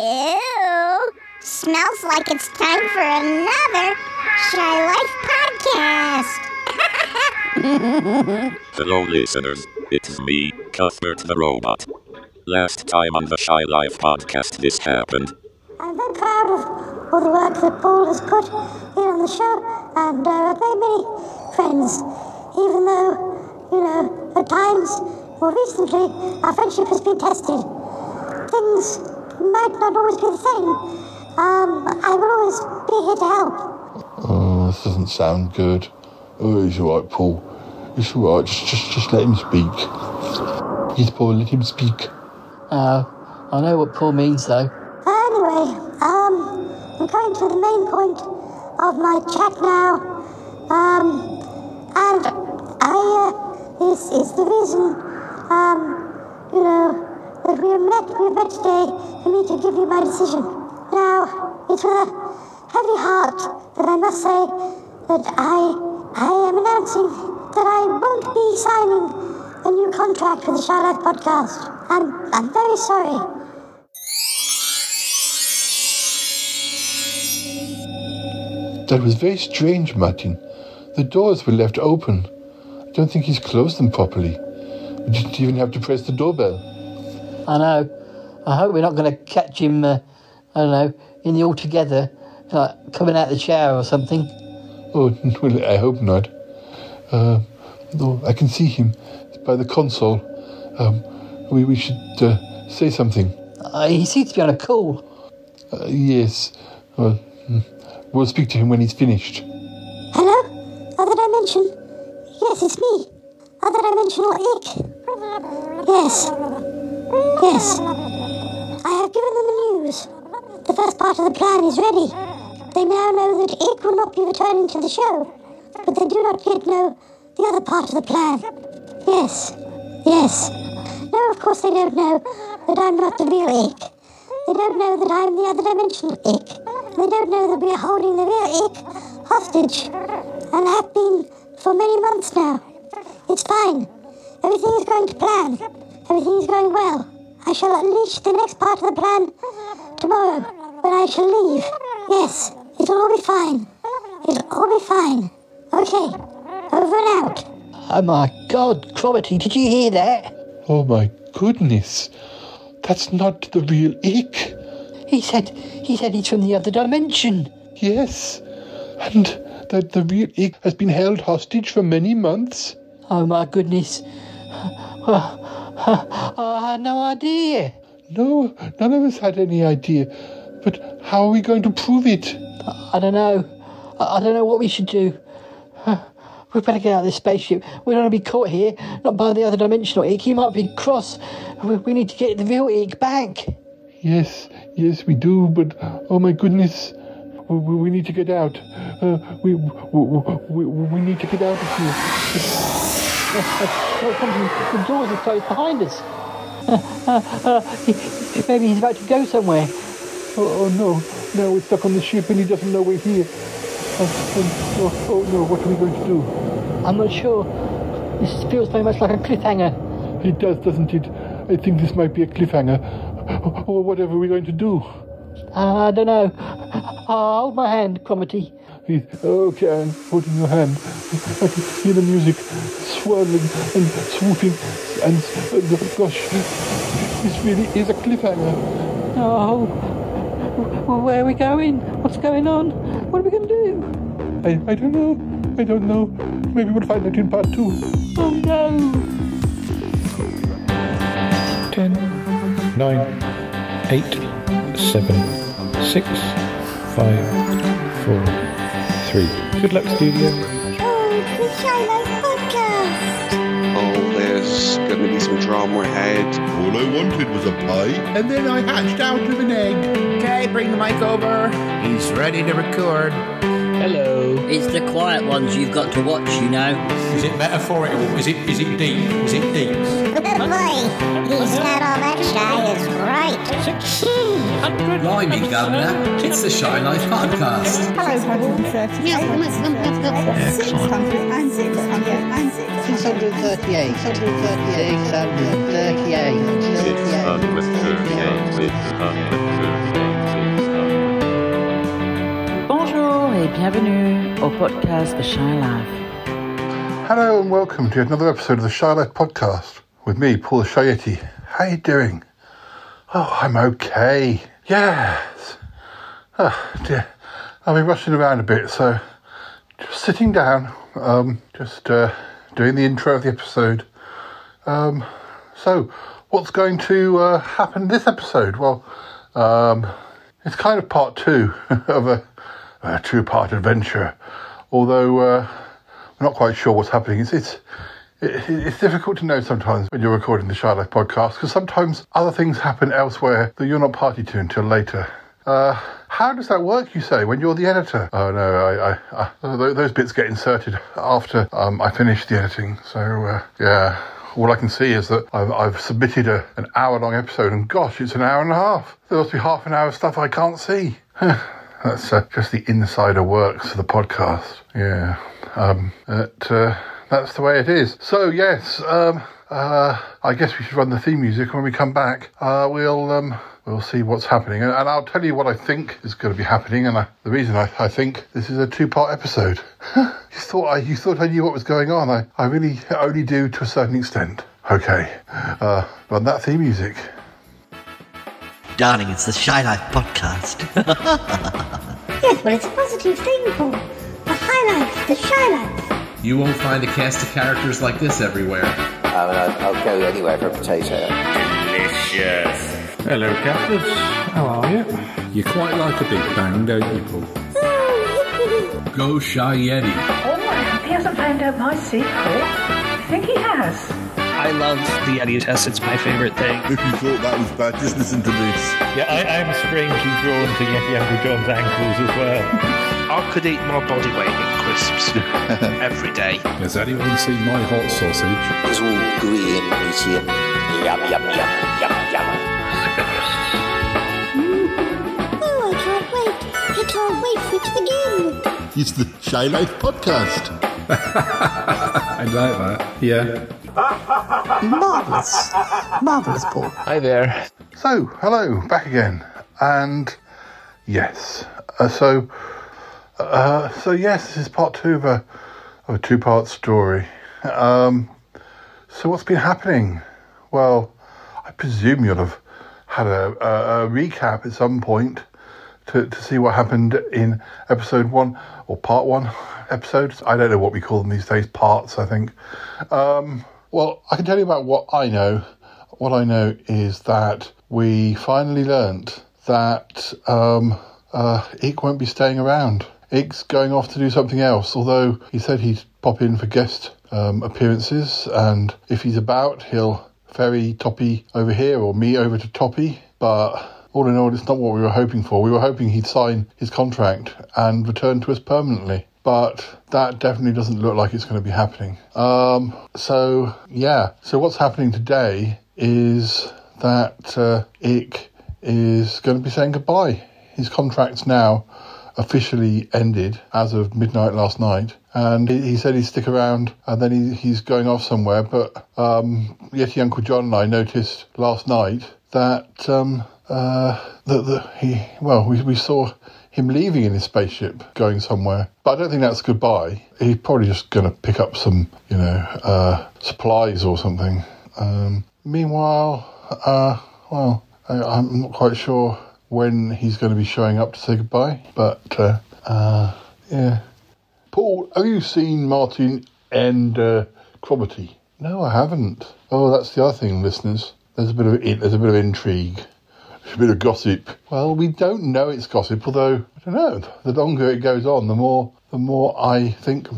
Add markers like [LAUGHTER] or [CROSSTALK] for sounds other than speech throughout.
Ew. Smells like it's time for another Shy Life podcast. [LAUGHS] Hello, listeners. It's me, Cuthbert the Robot. Last time on the Shy Life podcast, this happened. I'm very proud of all the work that Paul has put in on the show, and uh, I've made many friends, even though, you know, at times, more recently, our friendship has been tested. Things might not always be the same. Um, I will always be here to help. Oh, this doesn't sound good. Oh, he's all right, Paul. It's all right. Just, just, just let him speak. Yes, Paul, let him speak. Uh, I know what Paul means, though. Anyway, um, I'm coming to the main point of my chat now. Um, and I, uh, this is the reason, um, you know, that we met, we are met today for me to give you my decision. Now, it's with a heavy heart that I must say that I, I am announcing that I won't be signing a new contract with the Life podcast. I'm, I'm very sorry. That was very strange, Martin. The doors were left open. I don't think he's closed them properly. We didn't even have to press the doorbell. I know. I hope we're not going to catch him, uh, I don't know, in the altogether, like coming out the shower or something. Oh, [LAUGHS] well, I hope not. Uh, though I can see him by the console. Um, we, we should uh, say something. Uh, he seems to be on a call. Uh, yes. Well, hmm. we'll speak to him when he's finished. Hello? Other dimension? Yes, it's me. Other dimensional Ikk. Yes. Yes. I have given them the news. The first part of the plan is ready. They now know that Ikk will not be returning to the show, but they do not yet know the other part of the plan. Yes. Yes. No, of course they don't know that I'm not the real Ikk. They don't know that I'm the other dimensional Ikk. They don't know that we are holding the real Ikk hostage, and have been for many months now. It's fine. Everything is going to plan. Everything is going well. I shall unleash the next part of the plan tomorrow when I shall leave. Yes, it'll all be fine. It'll all be fine. Okay, over and out. Oh my God, Cromitty, did you hear that? Oh my goodness. That's not the real Ikk. He said, he said he's from the other dimension. Yes. And that the real Ikk has been held hostage for many months. Oh my goodness. [SIGHS] Oh, I [LAUGHS] had no idea. No, none of us had any idea. But how are we going to prove it? I don't know. I don't know what we should do. [SIGHS] We better get out of this spaceship. We don't want to be caught here, not by the other dimensional Ikk. He might be cross. We, we need to get the real Ikk back. Yes, yes, we do, but oh my goodness. We, we, we need to get out. Uh, we, we, we, we need to get out of here. Oh, the doors are closed behind us. He- [LAUGHS] maybe he's about to go somewhere. Oh, oh no, now we're stuck on the ship and he doesn't know we're here. Um, oh, oh no, what are we going to do? I'm not sure. This feels very much like a cliffhanger. It does, doesn't it? I think this might be a cliffhanger. Or whatever we're going to do. Uh, I don't know. Uh, hold my hand, Cromitty. He's, okay, I'm holding your hand. I [LAUGHS] can hear the music swirling and swooping. And uh, gosh, this really is a cliffhanger. Oh, where are we going? What's going on? What are we going to do? I, I don't know. I don't know. Maybe we'll find out in part two. Oh no! 10, 9, 8, 7, 6, 5, 4, 3. Good luck, studio. Oh, the Shy podcast. Oh, there's gonna be some drama ahead. All I wanted was a pie, and then I hatched out of an egg. Okay, bring the mic over. He's ready to record. Hello. It's the quiet ones you've got to watch, you know. Is it metaphorical? Is it is it deep? Is it deep? Good boy. He's not all that shy, is right. Blimey, Governor, it's the Shy Life Podcast. Hello, 138. 638. 638. 638. Bienvenue au podcast The Shy Life. Hello and welcome to another episode of the Shy Life podcast with me, Paul Shy Yeti. How you doing? Oh, I'm okay. Yes. Oh, dear. I've been rushing around a bit, so just sitting down, um, just uh, doing the intro of the episode. Um, so, what's going to uh, happen this episode? Well, um, it's kind of part two [LAUGHS] of a, a two-part adventure, although uh, I'm not quite sure what's happening. It's it's it's difficult to know sometimes when you're recording the Shy Life podcast because sometimes other things happen elsewhere that you're not party to until later. Uh, how does that work, you say, when you're the editor? Oh, no, I, I, I those bits get inserted after um, I finish the editing. So, uh, yeah, all I can see is that I've, I've submitted a, an hour long episode, and gosh, it's an hour and a half. There must be half an hour of stuff I can't see. [LAUGHS] That's uh, just the insider works of the podcast. Yeah. Um, but, uh, that's the way it is. So, yes, um, uh, I guess we should run the theme music when we come back. Uh, we'll um, we'll see what's happening, and, and, I'll tell you what I think is going to be happening. And I, the reason I, I, think this is a two-part episode. [LAUGHS] you thought I you thought I knew what was going on. I, I really only do to a certain extent. Okay, uh, run that theme music. Darling, it's the Shy Life podcast. [LAUGHS] yes, but it's a positive thing, Paul. The high life, the shy life. You won't find a cast of characters like this everywhere. I mean, I'll, I'll go anywhere for a potato. Delicious. Hello, Cathers. How are you? You quite like a big bang, don't you, Paul? [LAUGHS] Go Shy Yeti. Oh my, he hasn't found out my secret. I think he has. I love the Yeti test. It's my favorite thing. If you thought that was bad, just listen to this. Yeah, I, I'm strangely drawn to Yeti Uncle John's ankles as well. [LAUGHS] I could eat my body weight in crisps [LAUGHS] every day. Has anyone seen my hot sausage? It's all gooey and meaty and yum, yum, yum, yum, yum. Mm. Oh, I can't wait. I can't wait for it to begin. It's the Shy Life podcast. [LAUGHS] I like that. Yeah. Marvellous. Marvellous, Paul. Hi there. So, hello, back again. And yes, uh, so, uh, so yes, this is part two of a, of a two-part story. Um, so what's been happening? Well, I presume you'll have had a, a, a recap at some point to, to see what happened in episode one or part one episodes. I don't know what we call them these days, parts, I think. Um, well, I can tell you about what I know. What I know is that we finally learnt that um, uh, won't be staying around. Ikk's going off to do something else, although he said he'd pop in for guest um, appearances, and if he's about, he'll ferry Toppie over here or me over to Toppie. But all in all, it's not what we were hoping for. We were hoping he'd sign his contract and return to us permanently but that definitely doesn't look like it's going to be happening. Um, so yeah, so what's happening today is that uh, Ikk is going to be saying goodbye. His contract's now officially ended as of midnight last night. And he, said he'd stick around and then he, he's going off somewhere. But um, Yeti Uncle John and I noticed last night that, um, uh, that, that he, well, we, we saw him leaving in his spaceship, going somewhere. But I don't think that's goodbye. He's probably just going to pick up some, you know, uh, supplies or something. Um, meanwhile, uh, well, I, I'm not quite sure when he's going to be showing up to say goodbye. But uh, uh, yeah, Paul, have you seen Martin and uh, Cromitty? No, I haven't. Oh, that's the other thing, listeners. There's a bit of there's a bit of intrigue a bit of gossip. Well, we don't know it's gossip, although I don't know. The longer it goes on, the more the more I think,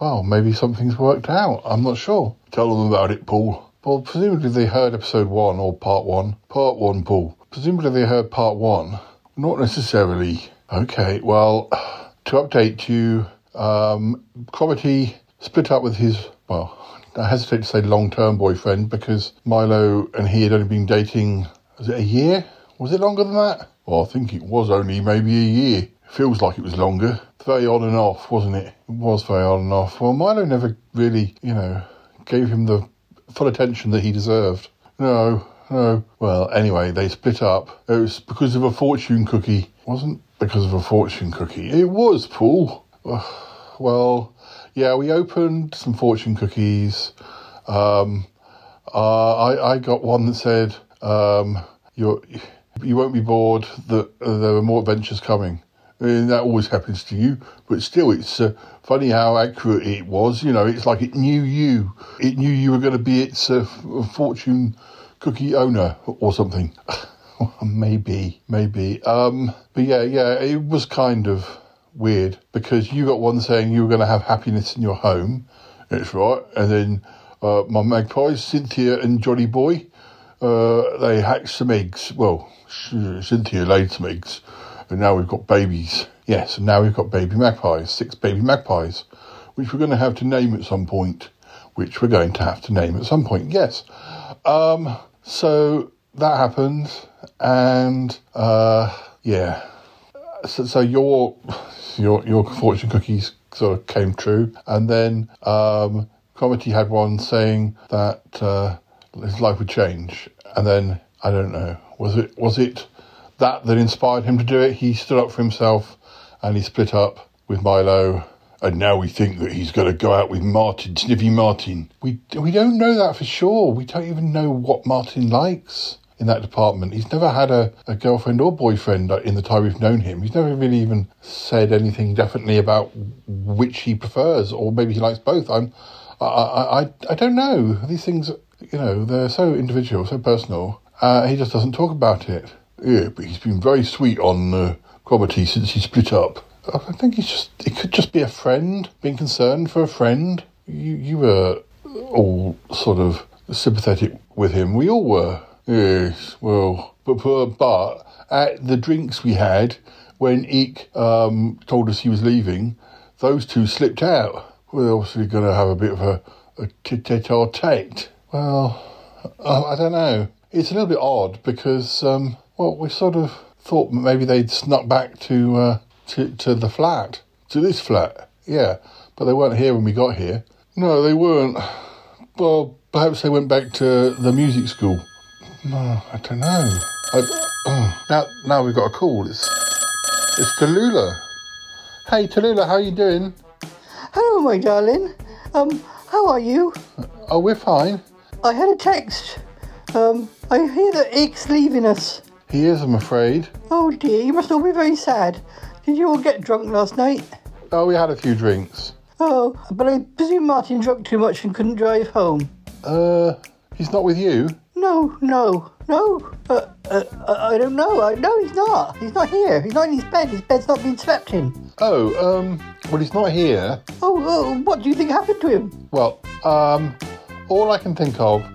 well, maybe something's worked out. I'm not sure. Tell them about it, Paul. Well, presumably they heard episode one or part one. Part one, Paul. Presumably they heard part one. Not necessarily. Okay, well, to update you, um, Cromitty split up with his, well, I hesitate to say long term boyfriend because Milo and he had only been dating, was it a year? Was it longer than that? Well, I think it was only maybe a year. Feels like it was longer. Very on and off, wasn't it? It was very on and off. Well, Milo never really, you know, gave him the full attention that he deserved. No, no. Well, anyway, they split up. It was because of a fortune cookie. It Wasn't because of a fortune cookie. It was, Paul. Well, yeah, we opened some fortune cookies. Um, uh, I, I got one that said, um, you're, you won't be bored, that uh, there are more adventures coming. And that always happens to you, but still, it's uh, funny how accurate it was. You know, it's like it knew you. It knew you were going to be its uh, fortune cookie owner or something. [LAUGHS] maybe, maybe. Um, but yeah, yeah, it was kind of weird because you got one saying you were going to have happiness in your home. That's right. And then uh, my magpies, Cynthia and Johnny Boy, uh, they hatched some eggs. Well, Cynthia laid some eggs, and now we've got babies. Yes, and now we've got baby magpies, six baby magpies, which we're going to have to name at some point. Which we're going to have to name at some point. Yes. Um, so that happened, and uh, yeah. So, so your your your fortune cookies sort of came true, and then um, Cromitty had one saying that uh, his life would change, and then I don't know. Was it was it that that inspired him to do it? He stood up for himself, and he split up with Milo. And now we think that he's going to go out with Martin, Sniffy Martin. We we don't know that for sure. We don't even know what Martin likes in that department. He's never had a, a girlfriend or boyfriend in the time we've known him. He's never really even said anything definitely about which he prefers, or maybe he likes both. I'm, I, I, I, I don't know. These things, you know, they're so individual, so personal. Uh, he just doesn't talk about it. Yeah, but he's been very sweet on uh, Cromitty since he split up. I think he's just, it could just be a friend, being concerned for a friend. You, you were all sort of sympathetic with him. We all were. Yes, well, but, but, but at the drinks we had, when Ikk um, told us he was leaving, those two slipped out. We're obviously going to have a bit of a, a tete-a-tete. Well, uh, I don't know. It's a little bit odd because, um, well, we sort of thought maybe they'd snuck back to, uh, to to the flat, to this flat. Yeah, but they weren't here when we got here. No, they weren't. Well, perhaps they went back to the music school. No, I don't know. I, oh, now, now we've got a call. It's it's Tallulah. Hey, Tallulah, how you doing? Hello, my darling. Um, how are you? Oh, we're fine. I had a text. Um, I hear that Ikk's leaving us. He is, I'm afraid. Oh dear, you must all be very sad. Did you all get drunk last night? Oh, we had a few drinks. Oh, but I presume Martin drank too much and couldn't drive home. Uh, he's not with you? No, no, no. Uh, uh, I don't know. I, no, he's not. He's not here. He's not in his bed. His bed's not been slept in. Oh, um, well, he's not here. Oh, oh, what do you think happened to him? Well, um, all I can think of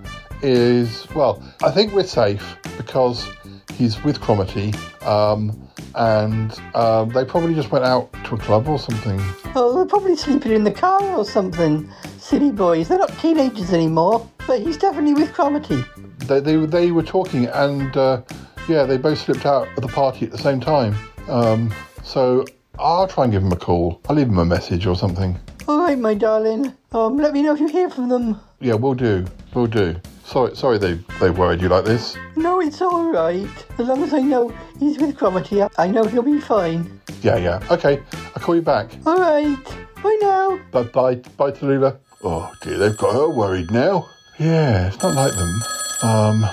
is, well, I think we're safe because he's with Cromitty, um, and um, they probably just went out to a club or something. Oh, they're probably sleeping in the car or something. Silly boys. They're not teenagers anymore. But he's definitely with Cromitty. They, they, they were talking, and uh, yeah, they both slipped out of the party at the same time. Um, so I'll try and give him a call. I'll leave him a message or something. All right, my darling. Um, let me know if you hear from them. Yeah, we'll do. We'll do. Sorry, sorry they, they worried you like this. No, it's all right. As long as I know he's with Cromitty, I know he'll be fine. Yeah, yeah. Okay, I'll call you back. All right. Bye now. Bye, bye, bye, Tallulah. Oh dear, they've got her worried now. Yeah, it's not like them. Um,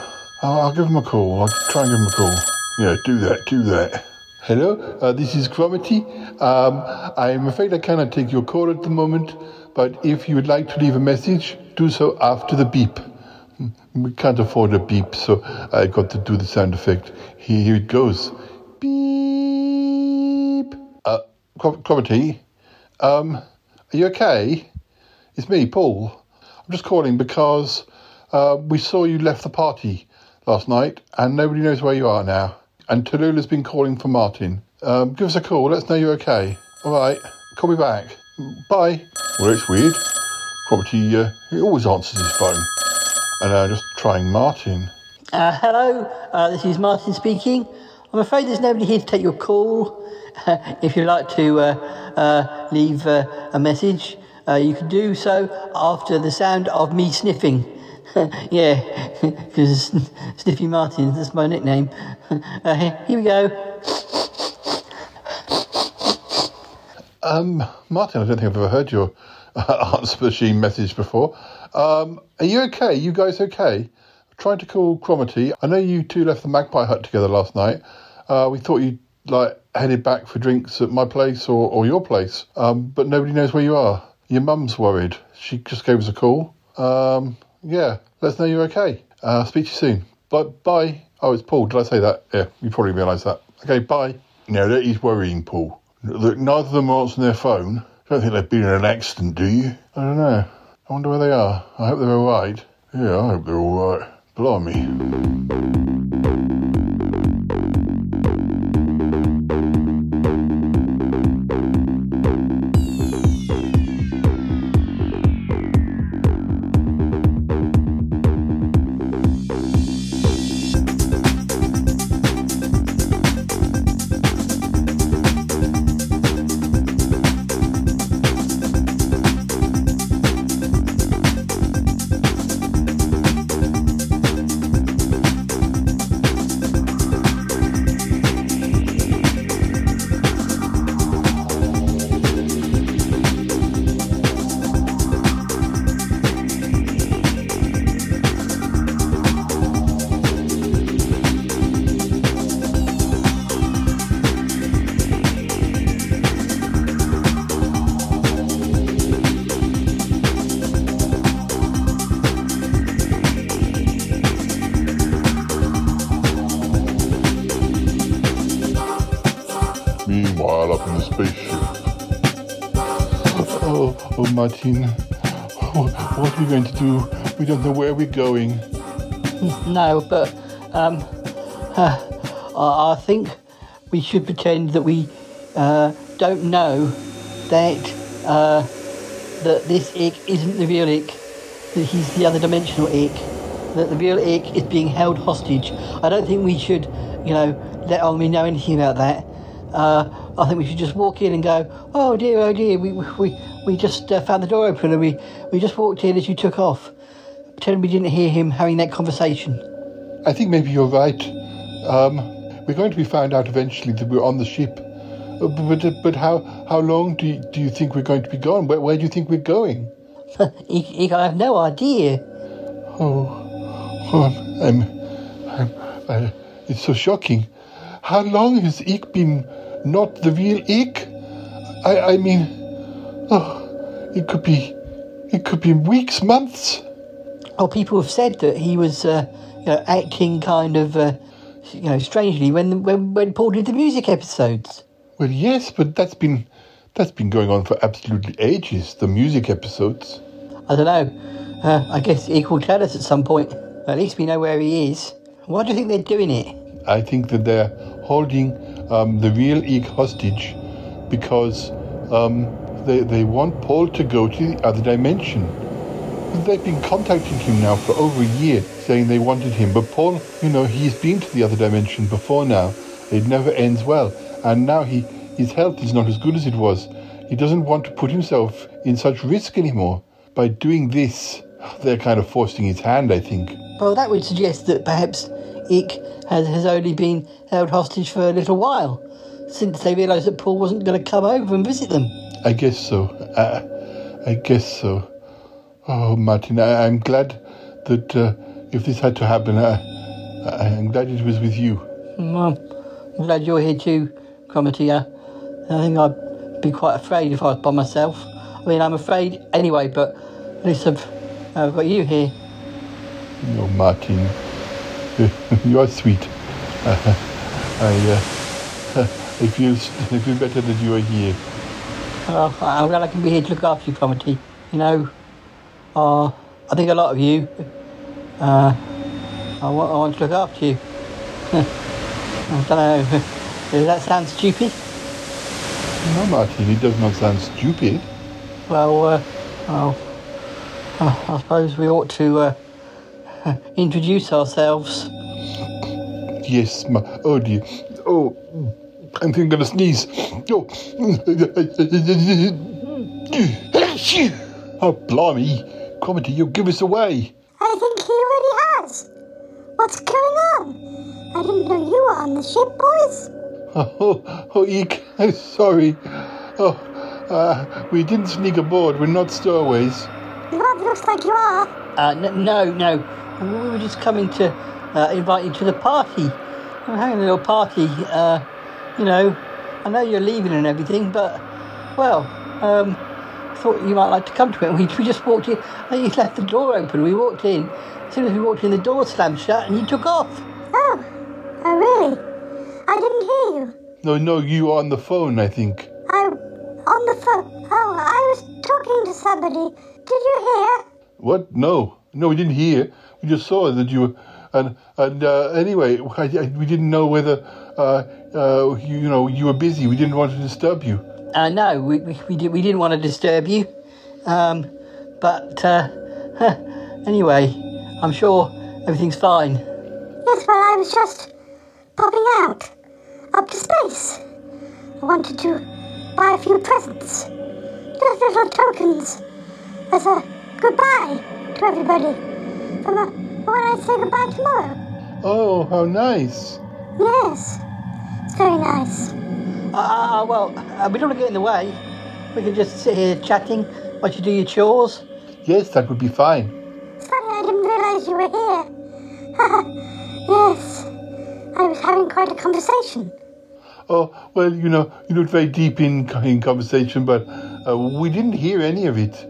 I'll, I'll give them a call. I'll try and give them a call. Yeah, do that, do that. Hello, uh, this is Cromitty. Um, I'm afraid I cannot take your call at the moment, but if you would like to leave a message, do so after the beep. We can't afford a beep, so I got to do the sound effect. Here, it goes. Beep. Uh, Cromitty, um, are you okay? It's me, Paul. I'm just calling because uh, we saw you left the party last night, and nobody knows where you are now. And Tallulah's been calling for Martin. Um, give us a call. Let us know you're okay. All right. Call me back. Bye. Well, it's weird. Property, uh, he always answers his phone. And uh, just trying Martin. Uh, hello, uh, this is Martin speaking. I'm afraid there's nobody here to take your call. [LAUGHS] if you'd like to uh, uh, leave uh, a message, uh, you can do so after the sound of me sniffing. [LAUGHS] yeah, [LAUGHS] because Sniffy Martin, that's my nickname. Uh, here, here we go. Um, Martin, I don't think I've ever heard your uh, [LAUGHS] answer machine message before. Um, are you okay? You guys okay? trying to call Cromitty. I know you two left the Magpie Hut together last night. Uh, we thought you like headed back for drinks at my place or, or your place, um, but nobody knows where you are. Your mum's worried. She just gave us a call. Um, yeah, let us know you're okay. Uh, speak to you soon. Bye. Bye. Oh, it's Paul. Did I say that? Yeah, you probably realised that. Okay, bye. No, that is worrying, Paul. Look, neither of them answering their phone. I don't think they've been in an accident, do you? I don't know. I wonder where they are. I hope they're all right. Yeah, I hope they're all right. Blimey. Um, [LAUGHS] uh, I think we should pretend that we uh, don't know that uh, that this Ikk isn't the real Ikk, that he's the other dimensional Ikk, that the real Ikk is being held hostage. I don't think we should, you know, let Olmi know anything about that. Uh, I think we should just walk in and go, oh dear, oh dear, we, we, we just uh, found the door open and we, we just walked in as you took off. Pretend we didn't hear him having that conversation. I think maybe you're right. Um, we're going to be found out eventually that we're on the ship. Uh, But, but, but how, how long do you, do you think we're going to be gone? Where, where do you think we're going? Ikk, Ikk, I have no idea. Oh, oh I'm, I'm, I, it's so shocking. How long has Ikk been not the real Ikk? I, I mean, oh, it could be, it could be weeks, months. Oh, people have said that he was, uh, you know, acting kind of, uh, you know, strangely when when when Paul did the music episodes. Well, yes, but that's been, that's been going on for absolutely ages. The music episodes. I don't know. Uh, I guess Ikk will tell us at some point. At least we know where he is. Why do you think they're doing it? I think that they're holding um, the real Ikk hostage because um, they, they want Paul to go to the other dimension. They've been contacting him now for over a year, saying they wanted him. But Paul, you know, he's been to the other dimension before now. It never ends well. And now he, his health is not as good as it was. He doesn't want to put himself in such risk anymore. By doing this, they're kind of forcing his hand, I think. Well, that would suggest that perhaps Ikk has, has only been held hostage for a little while, since they realised that Paul wasn't going to come over and visit them. I guess so. Uh, I guess so. Oh, Martin, I, I'm glad that uh, if this had to happen, I, I'm glad it was with you. Well, I'm glad you're here too, Cromitty. I, I think I'd be quite afraid if I was by myself. I mean, I'm afraid anyway, but at least I've, I've got you here. Oh, Martin, [LAUGHS] you are sweet. Uh, [LAUGHS] I, uh, [LAUGHS] I feel I feel better that you are here. Well, I'm glad I can be here to look after you, Cromitty. You know, uh, I think a lot of you. Uh, I, want, I want to look after you. [LAUGHS] I don't know. [LAUGHS] Does that sound stupid? No, Martin, it does not sound stupid. Well, uh, well, I suppose we ought to uh, [LAUGHS] introduce ourselves. Yes, ma- oh dear. Oh, I think I'm gonna sneeze. Oh, oh blimey. Cromitty, you'll give us away. I think he already has. What's going on? I didn't know you were on the ship, boys. [LAUGHS] Oh, oh, Ikk, I'm [LAUGHS] sorry. Oh, Uh, we didn't sneak aboard. We're not stowaways. Well, it looks like you are. Uh, n- no, no. We were just coming to uh, invite you to the party. We're having a little party. Uh, you know, I know you're leaving and everything, but, well, um, thought you might like to come to it. We, we just walked in. I you left the door open. We walked in. As soon as we walked in, the door slammed shut and you took off. Oh, oh really? I didn't hear you. No, no, you were on the phone, I think. I on the phone. Oh, I was talking to somebody. Did you hear? What? No, no, we didn't hear. We just saw that you were. And and uh, anyway, I, I, we didn't know whether uh, uh, you, you know you were busy. We didn't want to disturb you. Uh, no, we, we, we, did, we didn't want to disturb you. Um, but uh, anyway, I'm sure everything's fine. Yes, well, I was just popping out up to space. I wanted to buy a few presents, just little tokens as a goodbye to everybody. For, my, for when I say goodbye tomorrow. Oh, how nice! Yes, it's very nice. Ah, uh, well, uh, we don't want to get in the way. We can just sit here chatting while you do your chores. Yes, that would be fine. It's funny, I didn't realise you were here. [LAUGHS] yes, I was having quite a conversation. Oh, well, you know, you're not very deep in, in conversation, but uh, we didn't hear any of it.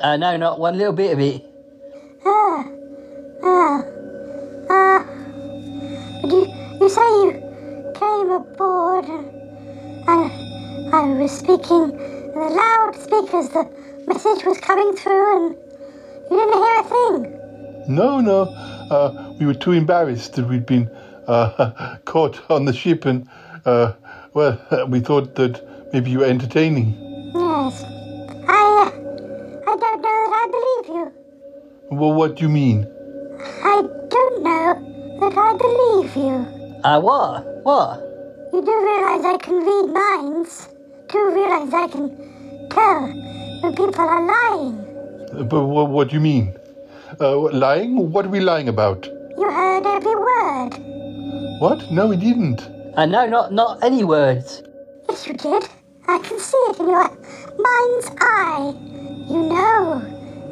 Uh, no, not one little bit of it. Ah, ah, ah. You, you say you came aboard and, and I was speaking in the loudspeakers, the message was coming through and you didn't hear a thing. No, no. Uh, we were too embarrassed that we'd been uh, [LAUGHS] caught on the ship and, uh, well, [LAUGHS] we thought that maybe you were entertaining. Yes. I, I don't know that I believe you. Well, what do you mean? I don't know that I believe you. Uh, what? What? You do realize I can read minds. Do realize I can tell when people are lying. But what, what do you mean? Uh, lying? What are we lying about? You heard every word. What? No, we didn't. Uh, no, not not any words. Yes, you did. I can see it in your mind's eye. You know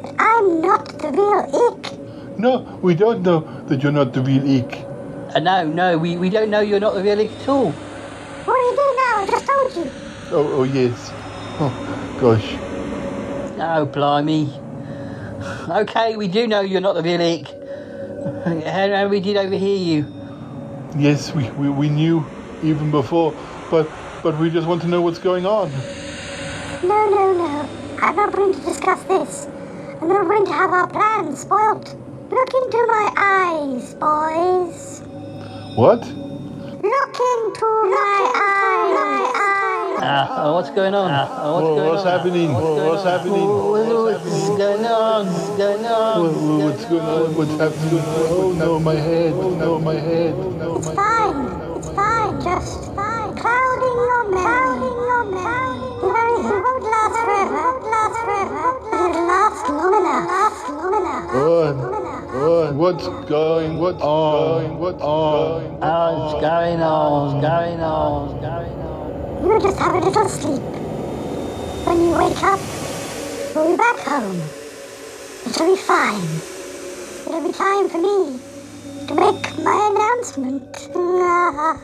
that I'm not the real Ikk. No, we don't know that you're not the real Ikk. Uh, no, no, we, we don't know you're not the real Ikk at all. What do you do now? I just told you. Oh, oh yes. Oh, gosh. Oh, blimey. Okay, we do know you're not the real Ikk. And we did overhear you. Yes, we, we, we knew even before, but but we just want to know what's going on. No, no, no. I'm not going to discuss this. I'm not going to have our plans spoilt. Look into my eyes, boys. What? Look into my eyes. Uh, what's going on? Uh, what's Whoa, going what's on? happening? What's, Whoa, going what's happening? What's going on? What's going on? Whoa, whoa, what's going on? What's happening? Oh no, my head! Oh no, my head! Oh no, It's fine. It's fine. Just fine. Clouding your memory. Clouding your memory. It won't, it won't last forever. It won't last forever. It'll last long enough. Last long enough. What? What? What's going? What's going? What's oh. going? Oh, it's going on, it's going on, it's going on. You'll just have a little sleep. When you wake up, we'll be back home. It'll be fine. It'll be time for me to make my announcement. [LAUGHS] Ah,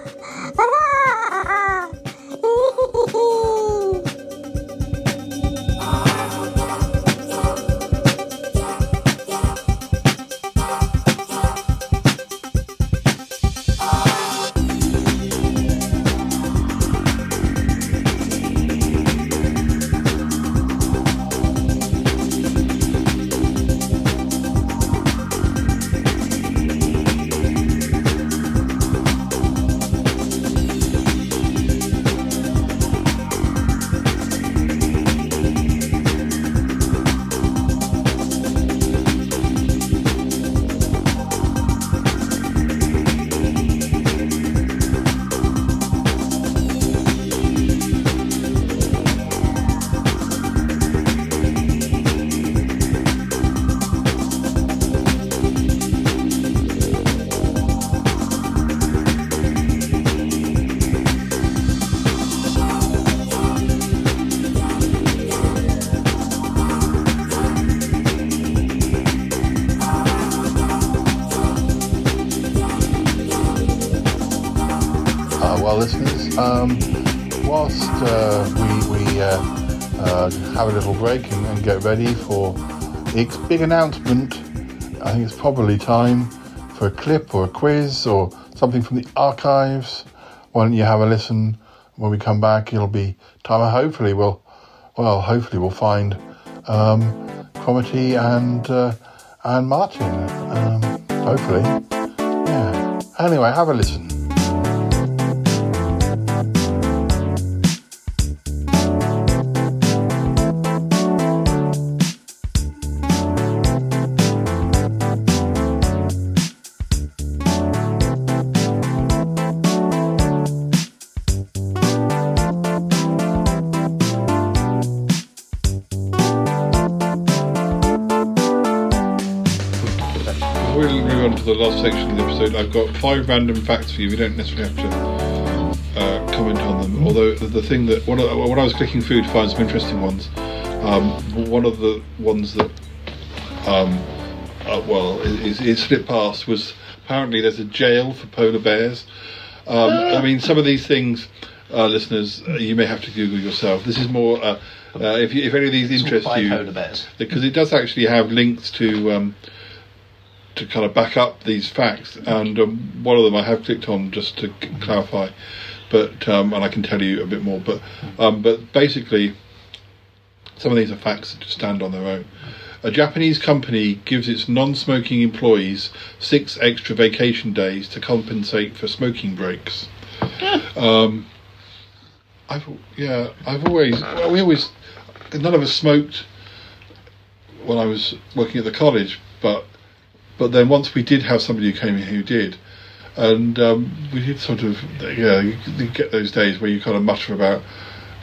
ah, ah, [LAUGHS] Um, whilst uh, we, we uh, uh, have a little break and, and get ready for Ikk's big announcement, I think it's probably time for a clip or a quiz or something from the archives. Why don't you have a listen? When we come back, it'll be time. Hopefully, we'll well, hopefully we'll find um, Cromitty and uh, and Martin. Um, hopefully, yeah. Anyway, have a listen. I've got five random facts for you. We don't necessarily have to uh, comment on them. Although the, the thing that when I, when I was clicking through to find some interesting ones, um, one of the ones that um, uh, well is, is slipped past was apparently there's a jail for polar bears. Um, I mean, some of these things, uh, listeners, uh, you may have to Google yourself. This is more uh, uh, if you, if any of these interest you, because it does actually have links to um, to kind of back up these facts, and um, one of them I have clicked on just to c- clarify, but um, and I can tell you a bit more. But um, but basically, some of these are facts that just stand on their own. A Japanese company gives its non-smoking employees six extra vacation days to compensate for smoking breaks. [LAUGHS] Um, I've yeah, I've always well, we always none of us smoked when I was working at the college, but but then once we did have somebody who came in who did, and um, we did sort of yeah, you, you get those days where you kind of mutter about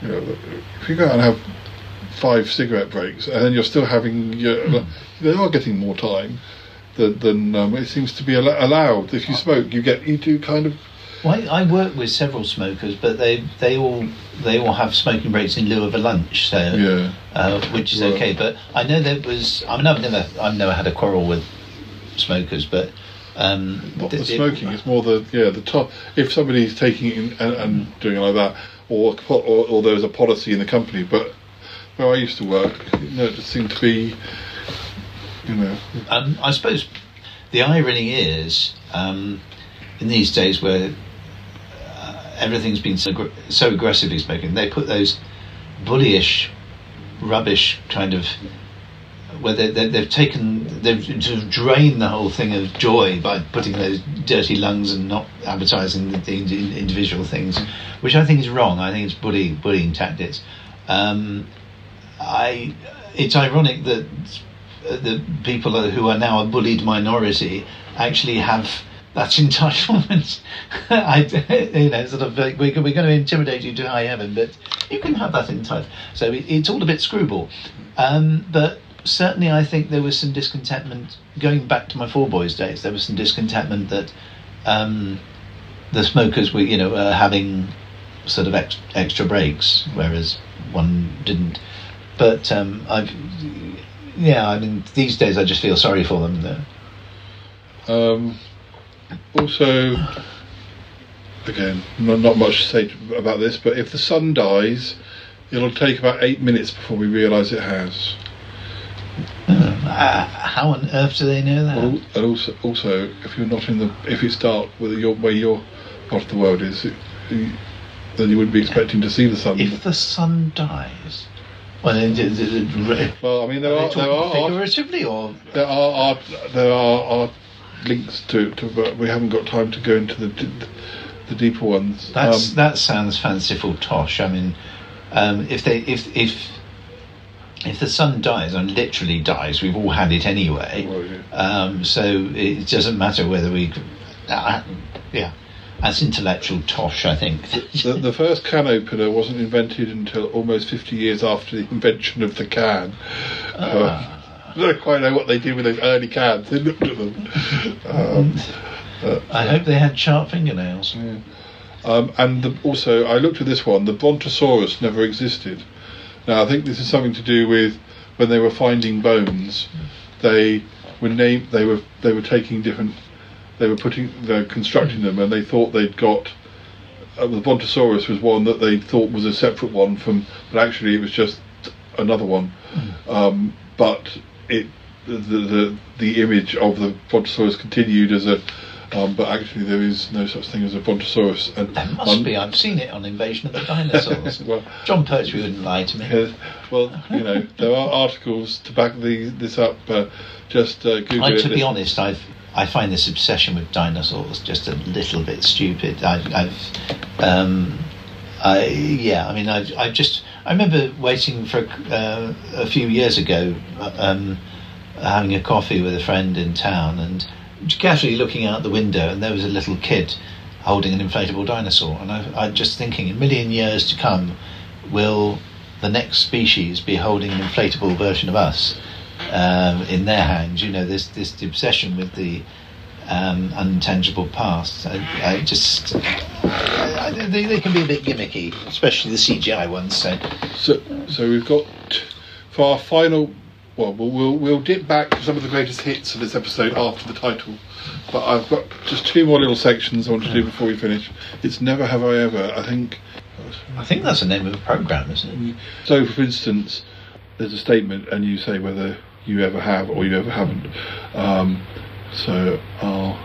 you know if you go out and have five cigarette breaks and then you're still having your they are getting more time than, than um, it seems to be al- allowed. If you smoke, you get you do kind of Well, I, I work with several smokers, but they they all they all have smoking breaks in lieu of a lunch, so Yeah. uh, which is Right. okay. But I know there was. I mean, I've never I've never had a quarrel with smokers, but um, not the th- it- smoking. It's more the yeah the top. If somebody's taking it and, and doing it like that, or, or or there's a policy in the company, but where I used to work, you know, it just seemed to be, you know, Um, I suppose the irony is, um, in these days where uh, everything's been so, so aggressively spoken, they put those bullyish, rubbish kind of. Where they, they, they've taken, they've sort of drained the whole thing of joy by putting those dirty lungs and not advertising the, the individual things, which I think is wrong. I think it's bullying, bullying tactics. Um, I, it's ironic that the people who are now a bullied minority actually have that [LAUGHS] entitlement. [LAUGHS] I, you know, sort of like we're, we're going to intimidate you to high heaven, but you can have that entitlement. So it, it's all a bit screwball. Um, but certainly, I think there was some discontentment going back to my four boys days. There was some discontentment that um, the smokers were, you know, uh, having sort of ex- extra breaks, whereas one didn't. But um, I've, yeah, I mean, these days I just feel sorry for them. Though. Um, also, again, not, not much to say about this, but if the sun dies, it'll take about eight minutes before we realise it has. Uh, how on earth do they know that? Al- And also, also, if you're not in the, if it's dark where your where your part of the world is, it, then you wouldn't be expecting to see the sun. If the sun dies, well, then, well, I mean, there are, they there are art- figuratively or there are art, there are art links to, to, but we haven't got time to go into the d- the deeper ones. That's Um, that sounds fanciful, tosh. I mean, um, if they if if if the sun dies and literally dies, we've all had it anyway. Um, so it doesn't matter whether we, uh, yeah, that's intellectual tosh. I think. the, the first can opener wasn't invented until almost 50 years after the invention of the can. Uh, I don't quite know what they did with those early cans. They looked at them. Um, I hope they had sharp fingernails. um, and the, also, I looked at this one. The Brontosaurus never existed. Now, I think this is something to do with when they were finding bones. They were named. They were they were taking different. They were putting. They were constructing them, and they thought they'd got uh, the Brontosaurus was one that they thought was a separate one from, but actually it was just another one. Um, but it the, the the image of the Brontosaurus continued as a. Um, but actually, there is no such thing as a Brontosaurus. And There must be. I've seen it on Invasion of the Dinosaurs. [LAUGHS] well, Jon Pertwee wouldn't lie to me. Yes. Well, you know, there are articles to back the, this up. Uh, just uh, Google I, it. to be honest, I've I find this obsession with dinosaurs just a little bit stupid. I've, I've um, I yeah, I mean, I've, I've just I remember waiting for uh, a few years ago, um, having a coffee with a friend in town, and casually looking out the window, and there was a little kid holding an inflatable dinosaur, and I, I'm just thinking, a million years to come, will the next species be holding an inflatable version of us? um, in their hands. You know, this this obsession with the um, unintangible past. I, I just I- they, they can be a bit gimmicky, especially the CGI ones. So So, so we've got for our final. Well, we'll we'll, we'll dip back to some of the greatest hits of this episode after the title, but I've got just two more little sections I want to do before we finish. It's never have I ever. I think. I think that's the name of the program, isn't it? So, for instance, there's a statement, and you say whether you ever have or you ever haven't. Um, so, I'll.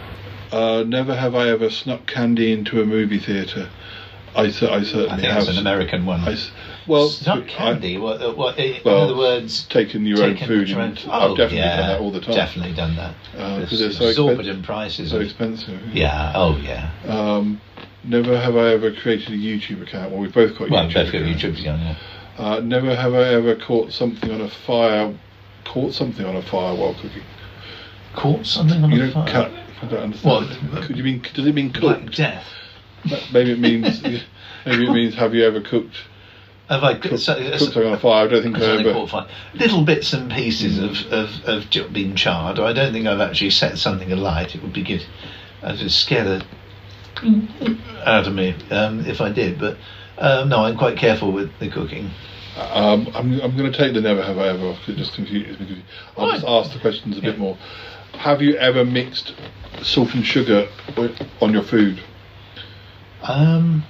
Uh, never have I ever snuck candy into a movie theatre. I, I certainly I think have. it's an American one. I well, it's not candy. what, uh, what, in well, other words, taking your taking own food. your own f- I've oh, definitely yeah, done that all the time. Definitely done that. Uh, It's they're so exorbitant expen- prices. So expensive. Yeah. Oh, yeah. Um, never have I ever created a YouTube account. Well, we've both got Well, YouTube both got. YouTube account, yeah. Uh, never have I ever caught something on a fire. Caught something on a fire while cooking. Caught something on you a don't fire? Cut, I don't understand. What? Could you mean? Does it mean cooked? death. Maybe it means. [LAUGHS] maybe it means. Have you ever cooked? Have I cooked, so- cooked something on fire? I don't think I Something ever. Little bits and pieces of, of, of been charred. I don't think I've actually set something alight. It would be good. I'd just scare the out of me um, if I did. But um, no, I'm quite careful with the cooking. Um, I'm, I'm going to take the never have I ever off 'cause it just confuses me. I'll just ask the questions a bit more. Have you ever mixed salt and sugar on your food? Um,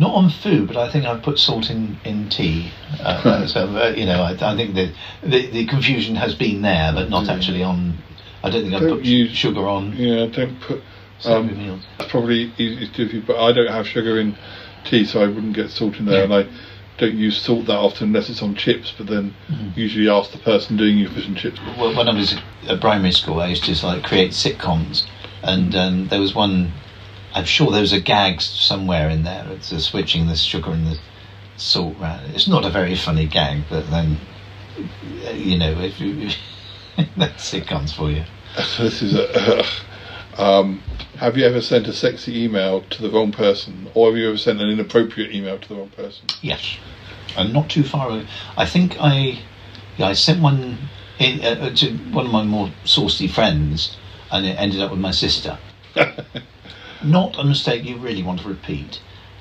not on food, but I think I've put salt in in tea. Uh, [LAUGHS] so uh, you know, I, I think the, the the confusion has been there, but not actually on. I don't think I've put sugar on. Yeah, don't put. Um, meals. that's probably easy to do, but I don't have sugar in tea, so I wouldn't get salt in there, and I don't use salt that often unless it's on chips. But then Mhm. usually ask the person doing your fish and chips. Well, when I was at primary school, I used to like create sitcoms, and um, there was one. I'm sure there's a gag somewhere in there. It's uh, switching the sugar and the salt round. It's not a very funny gag, but then you know, if you [LAUGHS] that's sitcoms for you. [LAUGHS] This is a. [LAUGHS] um, have you ever sent a sexy email to the wrong person, or have you ever sent an inappropriate email to the wrong person? Yes, and not too far. away. I think I, yeah, I sent one in, uh, uh, to one of my more saucy friends, and it ended up with my sister. Not a mistake you really want to repeat.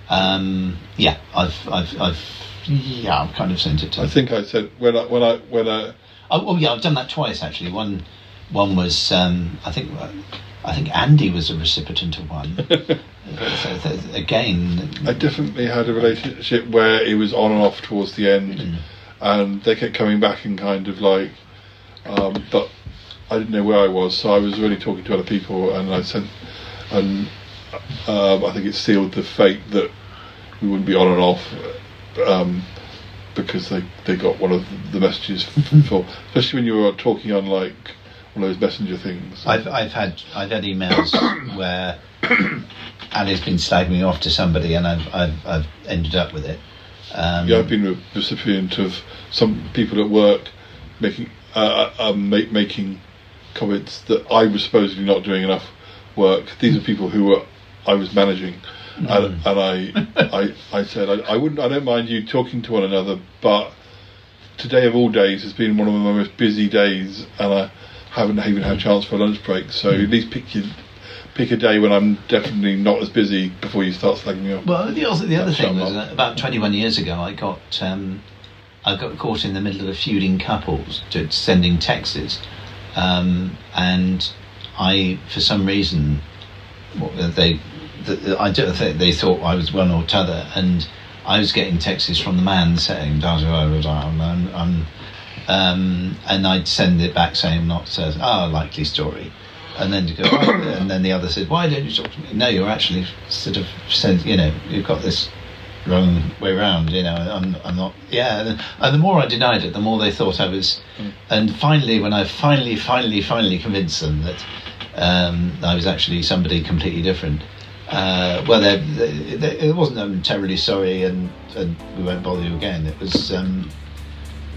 Um, yeah, I've, I've, I've, yeah, I've kind of sent it to. I think I said when I when I when I. Oh, oh yeah, I've done that twice actually. One, one was um, I think, I think Andy was a recipient of one. [LAUGHS] so, so, again, I definitely had a relationship where it was on and off towards the end, Mm. and they kept coming back and kind of like, um, but I didn't know where I was, so I was really talking to other people, and I sent, and um, I think it sealed the fate that we wouldn't be on and off, um, because they they got one of the messages [LAUGHS] for, especially when you were talking on like one of those messenger things. I've I've had I've had emails [COUGHS] where Ali's been slagging me off to somebody, and I've I've, I've ended up with it. Um, yeah, I've been a recipient of some people at work making uh, uh, um, make, making comments that I was supposedly not doing enough work. These are people who were I was managing, and, and I, [LAUGHS] I I said I, I wouldn't I don't mind you talking to one another, but today of all days has been one of my most busy days, and I haven't even had a chance for a lunch break. So at least pick your pick a day when I'm definitely not as busy before you start slagging me off. Well, the other, the other thing was up. about 21 years ago, I got um, I got caught in the middle of a feuding couples to sending texts, um, and I, for some reason, they that I don't think they thought I was one or t'other, and I was getting texts from the man saying, "Da, da, da, da, I'm, I'm, I'm," um, and I'd send it back saying, "Not says, ah, likely story." And then to go, "Oh," and then the other said, "Why don't you talk to me?" No, you're actually sort of said, you know, you've got this wrong way round. You know, I'm, I'm not. Yeah, and, and the more I denied it, the more they thought I was. And finally, when I finally, finally, finally convinced them that um, I was actually somebody completely different, uh, well, they, they, they, it wasn't I'm terribly sorry and, and we won't bother you again. It was. Um,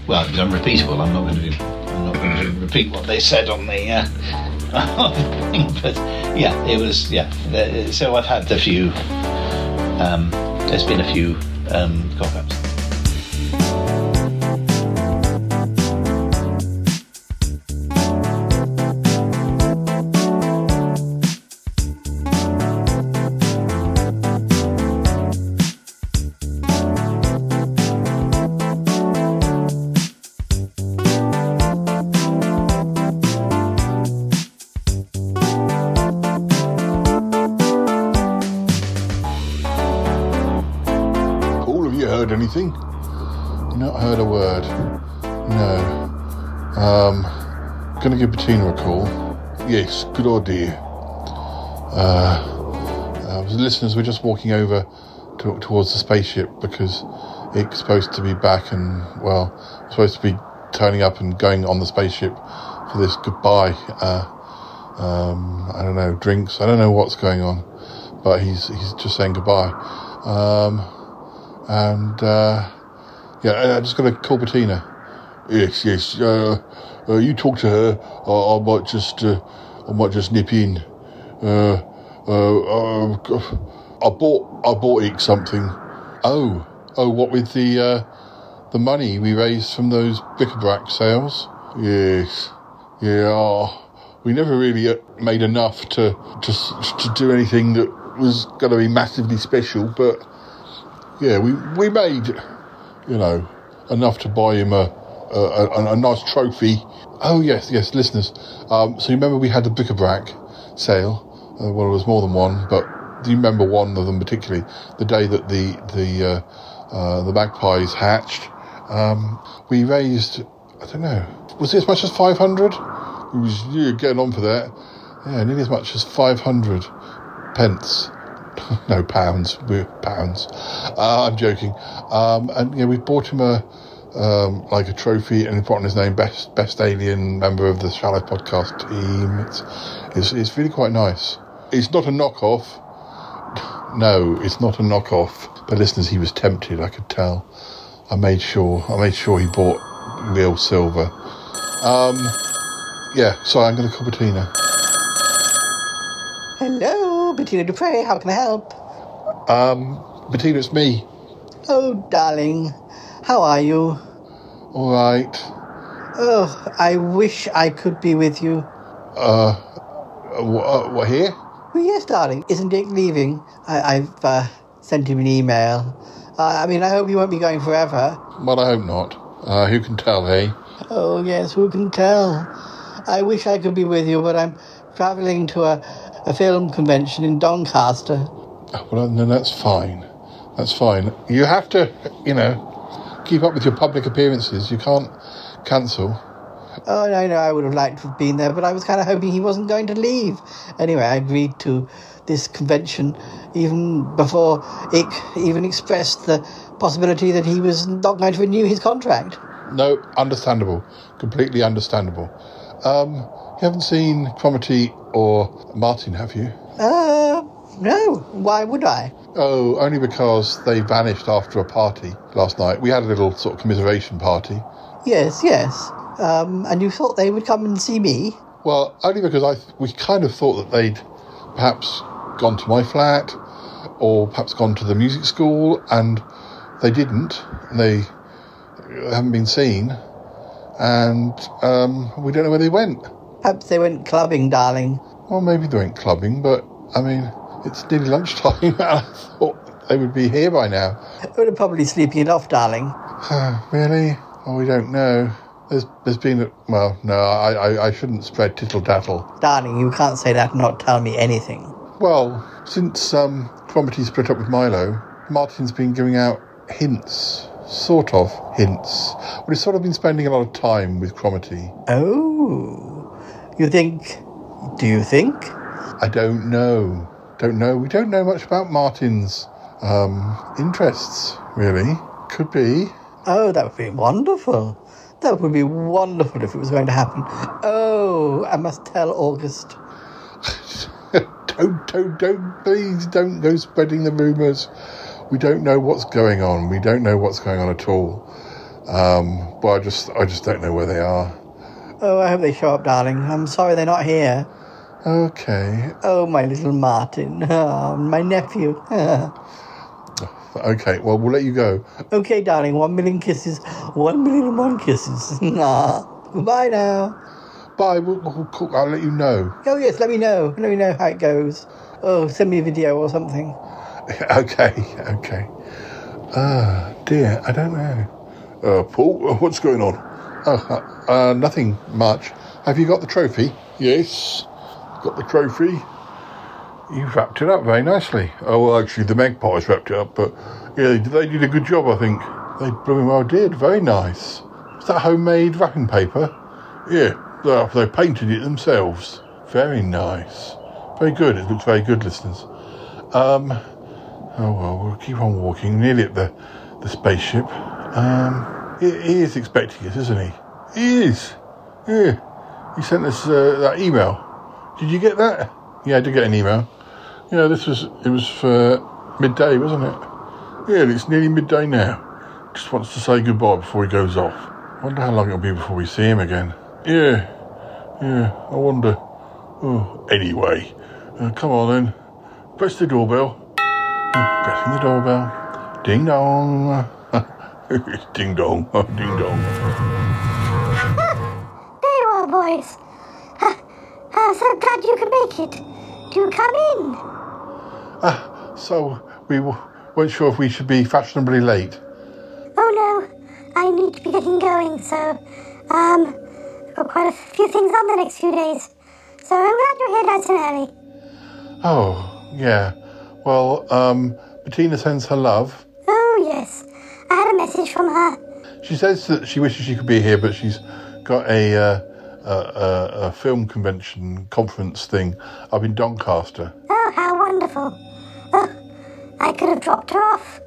well, it was unrepeatable. I'm not going to. I'm not going to repeat what they said on the. Uh, [LAUGHS] but yeah, it was. Yeah, so I've had a few. Um, there's been a few um, cock 19 recall. Yes, good idea. Uh, uh, the listeners just walking over to, towards the spaceship because it's supposed to be back and, well, supposed to be turning up and going on the spaceship for this goodbye. Uh, um, I don't know, drinks. I don't know what's going on, but he's he's just saying goodbye. Um, and uh, yeah, I, I just got to call Bettina. Yes, yes. Uh, uh, you talk to her. I, I might just, uh, I might just nip in. Uh, uh, uh, I bought, I bought Ikk something. Oh, oh, what with the uh, the money we raised from those bric-a-brac sales? Yes, yeah. oh, we never really uh, made enough to to to do anything that was going to be massively special, but yeah, we we made, you know, enough to buy him a a, a, a nice trophy. Oh yes, yes, listeners. Um, so you remember we had the bric-a-brac sale. Uh, well, it was more than one, but do you remember one of them particularly? The day that the the uh, uh, the magpies hatched, um, we raised. I don't know. Was it as much as five hundred? It was yeah, getting on for that. Yeah, nearly as much as five hundred pence. [LAUGHS] no pounds, we're pounds. Uh, I'm joking. Um, and yeah, we bought him a um, like a trophy and put on his name, best best alien member of the Shy Life Podcast team. It's, it's it's really quite nice. It's not a knockoff. [LAUGHS] No, it's not a knockoff. But listeners, he was tempted. I could tell. I made sure. I made sure he bought real silver. Um, yeah. Sorry, I'm going to call Bettina. Hello, Bettina Dupre. How can I help? Um, Bettina, it's me. Oh, darling. How are you? All right. Oh, I wish I could be with you. Uh, what, uh, what here? Well, yes, darling. Isn't Dick leaving? I, I've uh, sent him an email. Uh, I mean, I hope he won't be going forever. Well, I hope not. Uh, who can tell, eh? Oh, yes, who can tell? I wish I could be with you, but I'm travelling to a, a film convention in Doncaster. Well, then that's fine. That's fine. You have to, you know, keep up with your public appearances. You can't cancel. Oh, no, no, I would have liked to have been there, but I was kind of hoping he wasn't going to leave. Anyway, I agreed to this convention even before Ikk even expressed the possibility that he was not going to renew his contract. No, understandable. Completely understandable. Um, you haven't seen Cromitty or Martin, have you? Uh, no. Why would I? Oh, only because they vanished after a party last night. We had a little sort of commiseration party. Yes, yes. Um, and you thought they would come and see me? Well, only because I th- we kind of thought that they'd perhaps gone to my flat or perhaps gone to the music school, and they didn't. They haven't been seen, and um, we don't know where they went. Perhaps they went clubbing, darling. Well, maybe they went clubbing, but I mean, it's nearly lunchtime, [LAUGHS] and I thought they would be here by now. They were probably sleeping it off, darling. [SIGHS] really? Oh, we don't know. There's, there's been, a, well, no, I, I, I shouldn't spread tittle tattle. Darling, you can't say that and not tell me anything. Well, since um, Cromitty split up with Milo, Martin's been giving out hints, sort of hints. Well, he's sort of been spending a lot of time with Cromitty. Oh, you think? Do you think? I don't know. Don't know. We don't know much about Martin's um, interests, really. Could be. Oh, that would be wonderful. That would be wonderful if it was going to happen. Oh, I must tell August. [LAUGHS] don't, don't, don't, please don't go spreading the rumours. We don't know what's going on. We don't know what's going on at all. Um, but I just, I just don't know where they are. Oh, I hope they show up, darling. I'm sorry they're not here. Okay. Oh, my little Martin. Oh, my nephew. [LAUGHS] okay, well, we'll let you go. Okay, darling. One million kisses. One million and one kisses. [LAUGHS] Nah. Goodbye now. Bye. We'll, we'll, I'll let you know. Oh, yes, let me know. Let me know how it goes. Oh, send me a video or something. [LAUGHS] okay, okay. Ah, dear, I don't know. Uh, Paul, what's going on? Uh, uh, nothing much. Have you got the trophy? Yes, got the trophy. You've wrapped it up very nicely. Oh, well, actually, the magpies wrapped it up, but yeah, they did a good job, I think. They blooming well did. Very nice. Is that homemade wrapping paper? Yeah, they, they painted it themselves. Very nice. Very good. It looks very good, listeners. Um, oh well, we'll keep on walking. Nearly at the, the spaceship. Um, he, he is expecting us, isn't he? He is. Yeah. He sent us uh, that email. Did you get that? Yeah, I did get an email. Yeah, this was it was for midday, wasn't it? Yeah, it's nearly midday now. Just wants to say goodbye before he goes off. Wonder how long it'll be before we see him again. Yeah, yeah. I wonder. Oh, anyway, uh, come on then. Press the doorbell. Uh, Pressing the doorbell. Ding dong. [LAUGHS] ding dong. [LAUGHS] Ding dong. There you are, boys. Uh, uh, so glad you could make it. Do come in. Ah, so we w- weren't sure if we should be fashionably late. Oh no, I need to be getting going, so, um, I've got quite a few things on the next few days. So I'm glad you're here nice and early. Oh, yeah. Well, um, Bettina sends her love. Oh yes, I had a message from her. She says that she wishes she could be here, but she's got a, uh, a, a, a film convention conference thing up in Doncaster. Oh, how wonderful. Oh, I could have dropped her off.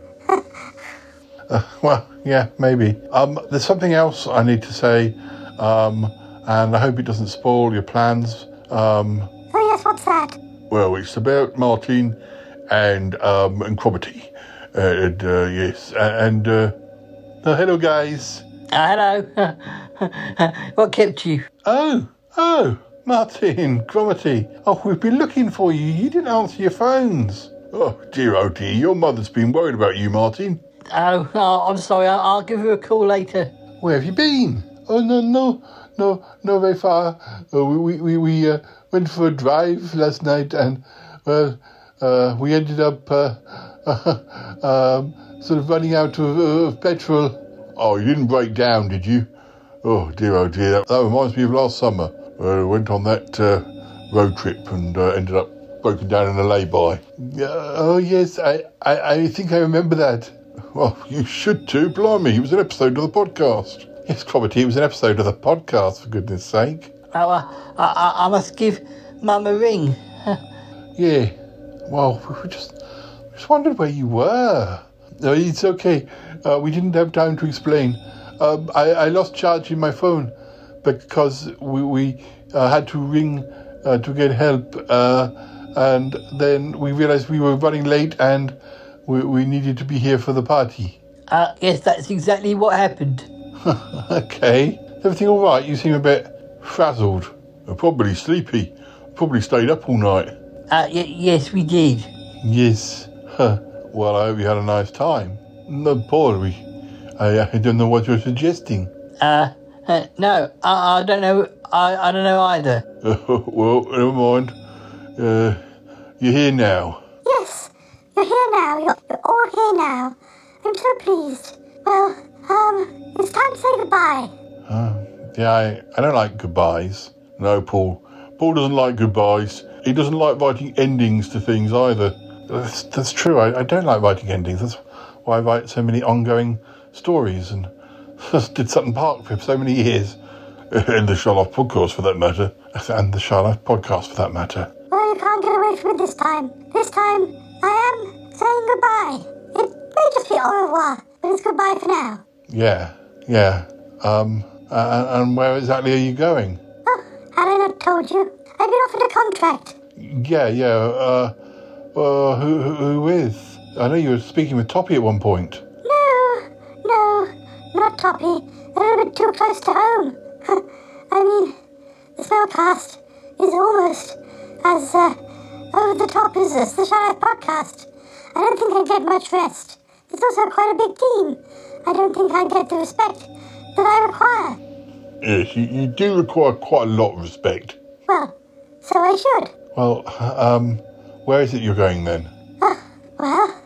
Uh, well, yeah, maybe. Um, there's something else I need to say, um, and I hope it doesn't spoil your plans. Um, Oh yes, what's that? well, it's about Martin and um, and Cromitty. Uh, and, uh, yes, and uh, uh, hello, guys. Hello. [LAUGHS] what kept you? Oh, oh, Martin, Cromitty. Oh, we've been looking for you. You didn't answer your phones. Oh, dear, oh dear. Your mother's been worried about you, Martin. Oh, no, I'm sorry. I'll, I'll give her a call later. Where have you been? Oh, no, no, no, no, very far. Uh, we we, we, we uh, went for a drive last night and, well, uh, we ended up uh, [LAUGHS] um, sort of running out of, of petrol. Oh, you didn't break down, did you? Oh, dear, oh, dear. That, that reminds me of last summer. Uh, we went on that uh, road trip and uh, ended up broken down in a lay-by. Oh, yes, I, I, I think I remember that. Well, you should too. Blimey, it was an episode of the podcast. Yes, Cromitty, it was an episode of the podcast, for goodness sake. Oh, uh, I, I, I must give Mum a ring. [LAUGHS] Yeah. Well, we were just just wondered where you were. No, it's okay. Uh, we didn't have time to explain. Um, I, I lost charge in my phone because we, we uh, had to ring uh, to get help, uh, and then we realized we were running late and we, we needed to be here for the party. Uh, yes, that's exactly what happened. [LAUGHS] okay. Everything all right? You seem a bit frazzled. Uh, probably sleepy. Probably stayed up all night. Uh, y- yes, we did. Yes. Huh. [LAUGHS] Well, I hope you had a nice time. No, poorly. I, I don't know what you're suggesting. Uh, uh no, I, I don't know. I, I don't know either. [LAUGHS] well, never mind. Uh, you're here now. Yes, you're here now. You're, you're all here now. I'm so pleased. Well, um, it's time to say goodbye. Uh, yeah, I, I don't like goodbyes. No, Paul. Paul doesn't like goodbyes. he doesn't like writing endings to things either. That's, that's true. I, I don't like writing endings. That's why I write so many ongoing stories and [LAUGHS] did Sutton Park for so many years. And the Sherlock podcast, for that matter. And the Sherlock podcast, for that matter. Well, you can't get away from it this time. This time, I am saying goodbye. It may just be au revoir, but it's goodbye for now. Yeah, yeah. Um, and, and where exactly are you going? Oh, had I not told you? I've been offered a contract. Yeah, yeah. Uh, uh, who, who, who with? I know you were speaking with Toppie at one point. No, no, not Toppie. A little bit too close to home. [LAUGHS] I mean, the Smellcast is almost as uh, over the top as as the Shy Life podcast. I don't think I'd get much rest. It's also quite a big team. I don't think I'd get the respect that I require. Yes, you, you do require quite a lot of respect. Well, so I should. Well, um, where is it you're going then? Uh, well,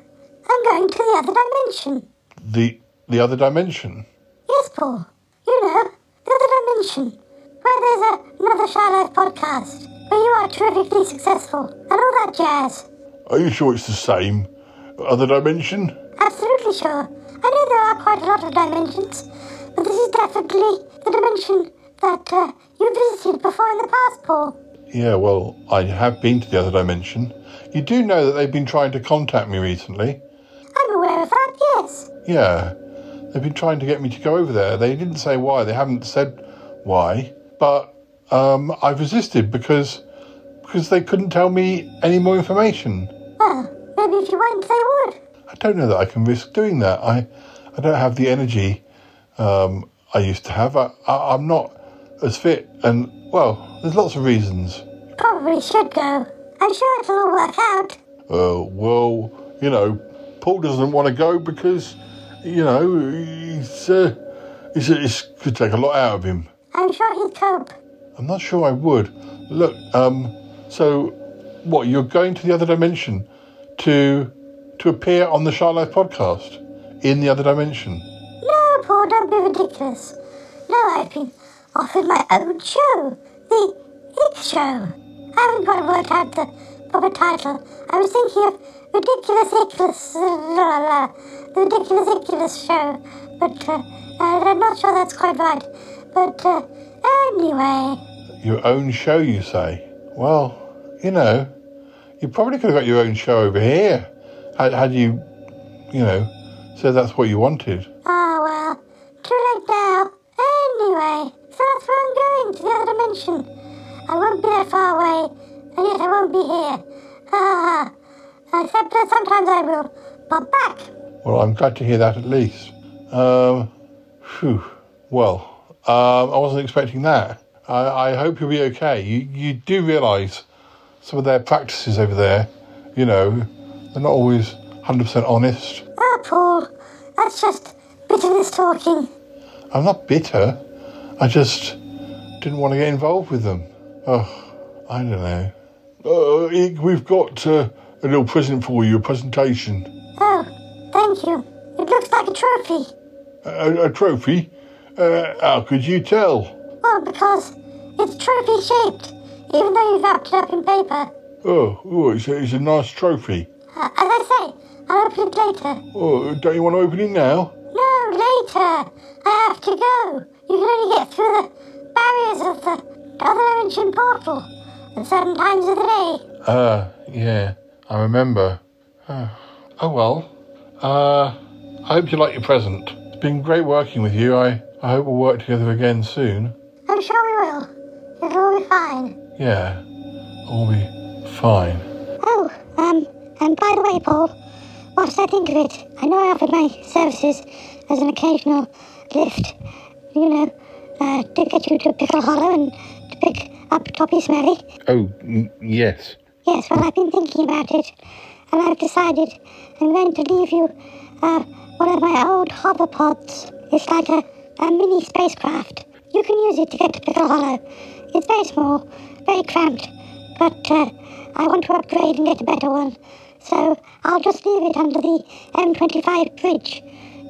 I'm going to the other dimension. The the other dimension? Yes, Paul. You know, the other dimension. Where there's a, another Shy Life podcast. Where you are terrifically successful. And all that jazz. Are you sure it's the same? Other dimension? Absolutely sure. I know there are quite a lot of dimensions. But this is definitely the dimension that uh, you visited before in the past, Paul. Yeah, well, I have been to the other dimension. You do know that they've been trying to contact me recently. I'm aware of that, yes. Yeah, they've been trying to get me to go over there. They didn't say why. They haven't said why, but um, I've resisted because because they couldn't tell me any more information. Well, maybe if you went, they would. I don't know that I can risk doing that. I I don't have the energy um, I used to have. I, I, I'm not as fit, and well, there's lots of reasons. Probably should go. I'm sure it'll all work out. Uh, well, you know, Paul doesn't want to go because, you know, he's, uh, he's, it's could take a lot out of him. I'm sure he'd cope. I'm not sure I would. Look, um, so what? You're going to the other dimension to to appear on the Shy Life podcast in the other dimension? No, Paul, don't be ridiculous. No, I've been offered my own show, the Ikk Show. I haven't quite worked out the proper title. I was thinking of Ridiculous la, the Ridiculous Ickless Show, but uh, I'm not sure that's quite right. But uh, anyway. Your own show, you say? Well, you know, you probably could have got your own show over here. Had, had you, you know, said that's what you wanted. Ah, well, too late now. Anyway, so that's where I'm going, to the other dimension. I won't be that far away, and yet I won't be here. Ah, except that sometimes I will pop back. Well, I'm glad to hear that at least. Um, phew. Well, um, I wasn't expecting that. I, I hope you'll be okay. You, you do realise some of their practices over there, you know, they're not always 100% honest. Ah, Paul, that's just bitterness talking. I'm not bitter. I just didn't want to get involved with them. Oh, I don't know. Uh, we've got uh, a little present for you, a presentation. Oh, thank you. It looks like a trophy. A, a trophy? Uh, how could you tell? Well, because it's trophy shaped, even though you've wrapped it up in paper. Oh, oh it's, a, it's a nice trophy. Uh, as I say, I'll open it later. Oh, don't you want to open it now? No, later. I have to go. You can only get through the barriers of the other dimension portal at certain times of the day. Ah, uh, yeah, I remember. Oh, oh well. Uh, I hope you like your present. It's been great working with you. I, I hope we'll work together again soon. I'm sure we will. It'll all be fine. Yeah, all be fine. Oh, um, and by the way, Paul, what did I think of it? I know I offered my services as an occasional lift, you know, uh, to get you to Pickle Hollow and to pick up Toppie Smellie. Oh, n- yes. Yes, well, I've been thinking about it, and I've decided I'm going to leave you uh, one of my old hoverpods. It's like a, a mini spacecraft. You can use it to get to Pickle Hollow. It's very small, very cramped, but uh, I want to upgrade and get a better one. So I'll just leave it under the M25 bridge.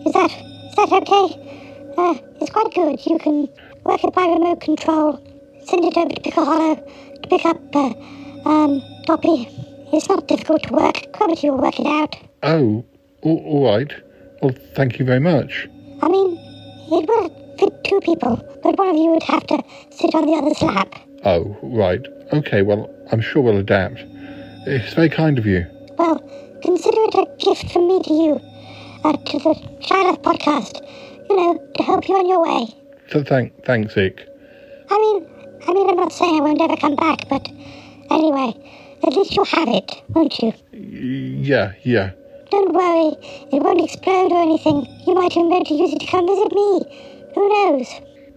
Is that is that okay? Uh, it's quite good. You can work it by remote control. Send it over to Pickle Hollow to pick up uh, Um, Toppie, it's not difficult to work. Cromitty will work it out. Oh, all, all right. Well, thank you very much. I mean, it would fit two people, but one of you would have to sit on the other's lap. Oh, right. Okay, well, I'm sure we'll adapt. It's very kind of you. Well, consider it a gift from me to you, uh, to the Shy Life podcast, you know, to help you on your way. So thank, thanks, Ikk. I mean, I mean, I'm not saying I won't ever come back, but anyway, at least you'll have it, won't you? Yeah, yeah. Don't worry, it won't explode or anything. You might even be able to use it to come visit me. Who knows?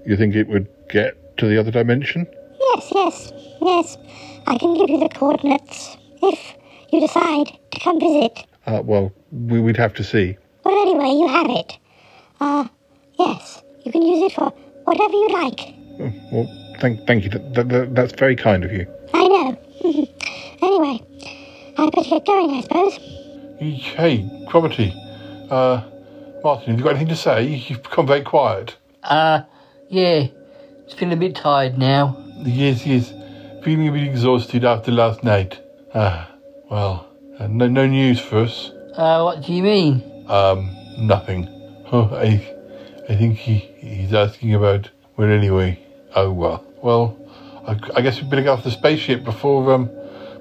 You think it would get to the other dimension? Yes, yes, yes. I can give you the coordinates if you decide to come visit. Uh, well, we, we'd have to see. Well, anyway, you have it. Uh, yes, you can use it for whatever you like. Oh, Well, thank, thank you. That, that, that's very kind of you. I know. [LAUGHS] anyway, I better get going, I suppose. Hey, Cromitty, Uh, Martin, have you got anything to say? You've become very quiet. Uh, yeah. Just feeling a bit tired now. Yes, yes. Feeling a bit exhausted after last night. Ah, well, uh, no, no news for us. Uh, what do you mean? Um, nothing. Oh, I, I think he, he's asking about. Well, anyway. Oh well. Well, I, I guess we better get off the spaceship before um,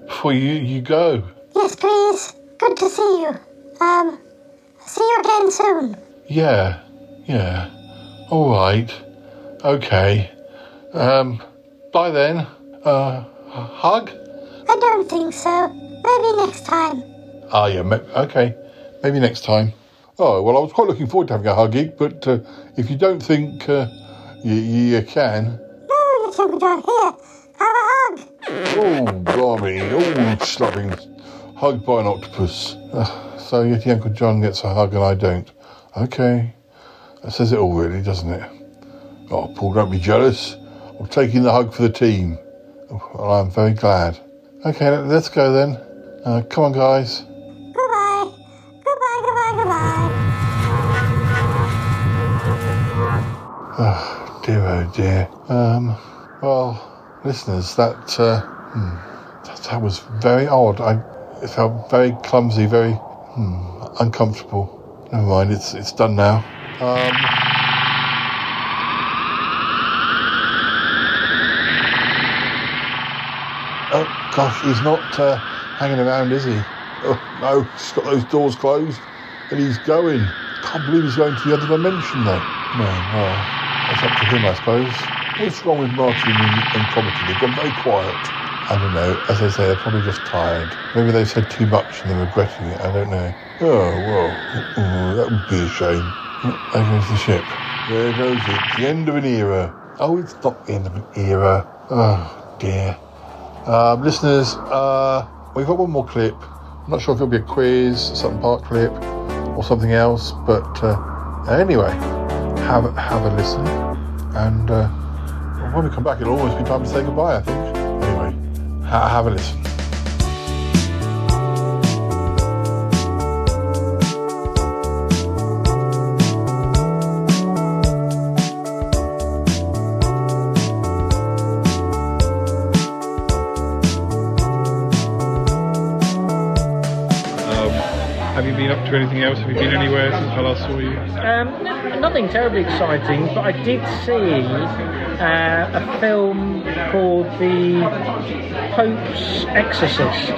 before you you go. Yes, please. Good to see you. Um, see you again soon. Yeah, yeah. All right. Okay. Um, bye then. Uh, hug. I don't think so. Maybe next time. Ah, yeah. ma- Okay. Maybe next time. Oh well, I was quite looking forward to having a hug, but uh, if you don't think uh, you, you can, Uncle John. Here, have a hug. Oh, blimey. Oh, slubbing. Hugged by an octopus. Ugh, so Yeti Uncle John gets a hug and I don't. Okay. That says it all, really, doesn't it? Oh, Paul, don't be jealous. I'm taking the hug for the team. Oh, Well, I'm very glad. Okay, let- let's go then. Uh, come on, guys. Goodbye. Goodbye, goodbye, goodbye. Oh, dear, oh dear. Um, well, listeners, that, uh, hmm, that, that was very odd. I it felt very clumsy, very hmm, uncomfortable. Never mind, it's it's done now. Um, oh gosh, he's not uh, hanging around, is he? Oh no, he's got those doors closed, and he's going. Can't believe he's going to the other dimension, though. No, well, that's up to him, I suppose. What's wrong with Martin and, and? They've gone very quiet. I don't know. As I say, they're probably just tired. Maybe they've said too much and they're regretting it. I don't know. Oh, well, ooh, that would be a shame. Oh, There goes the ship. There goes it. The end of an era. Oh, it's not the end of an era. Oh, dear. Um, listeners, uh, we've got one more clip. I'm not sure if it'll be a quiz, something part clip, or something else. But uh, anyway, have have a listen, and uh, when we come back, it'll always be time to say goodbye. I think. Anyway, ha- have a listen. Um, have you been up to anything else? Have you been anywhere since I last saw you? Um, nothing terribly exciting, but I did see uh, a film called The Pope's Exorcist.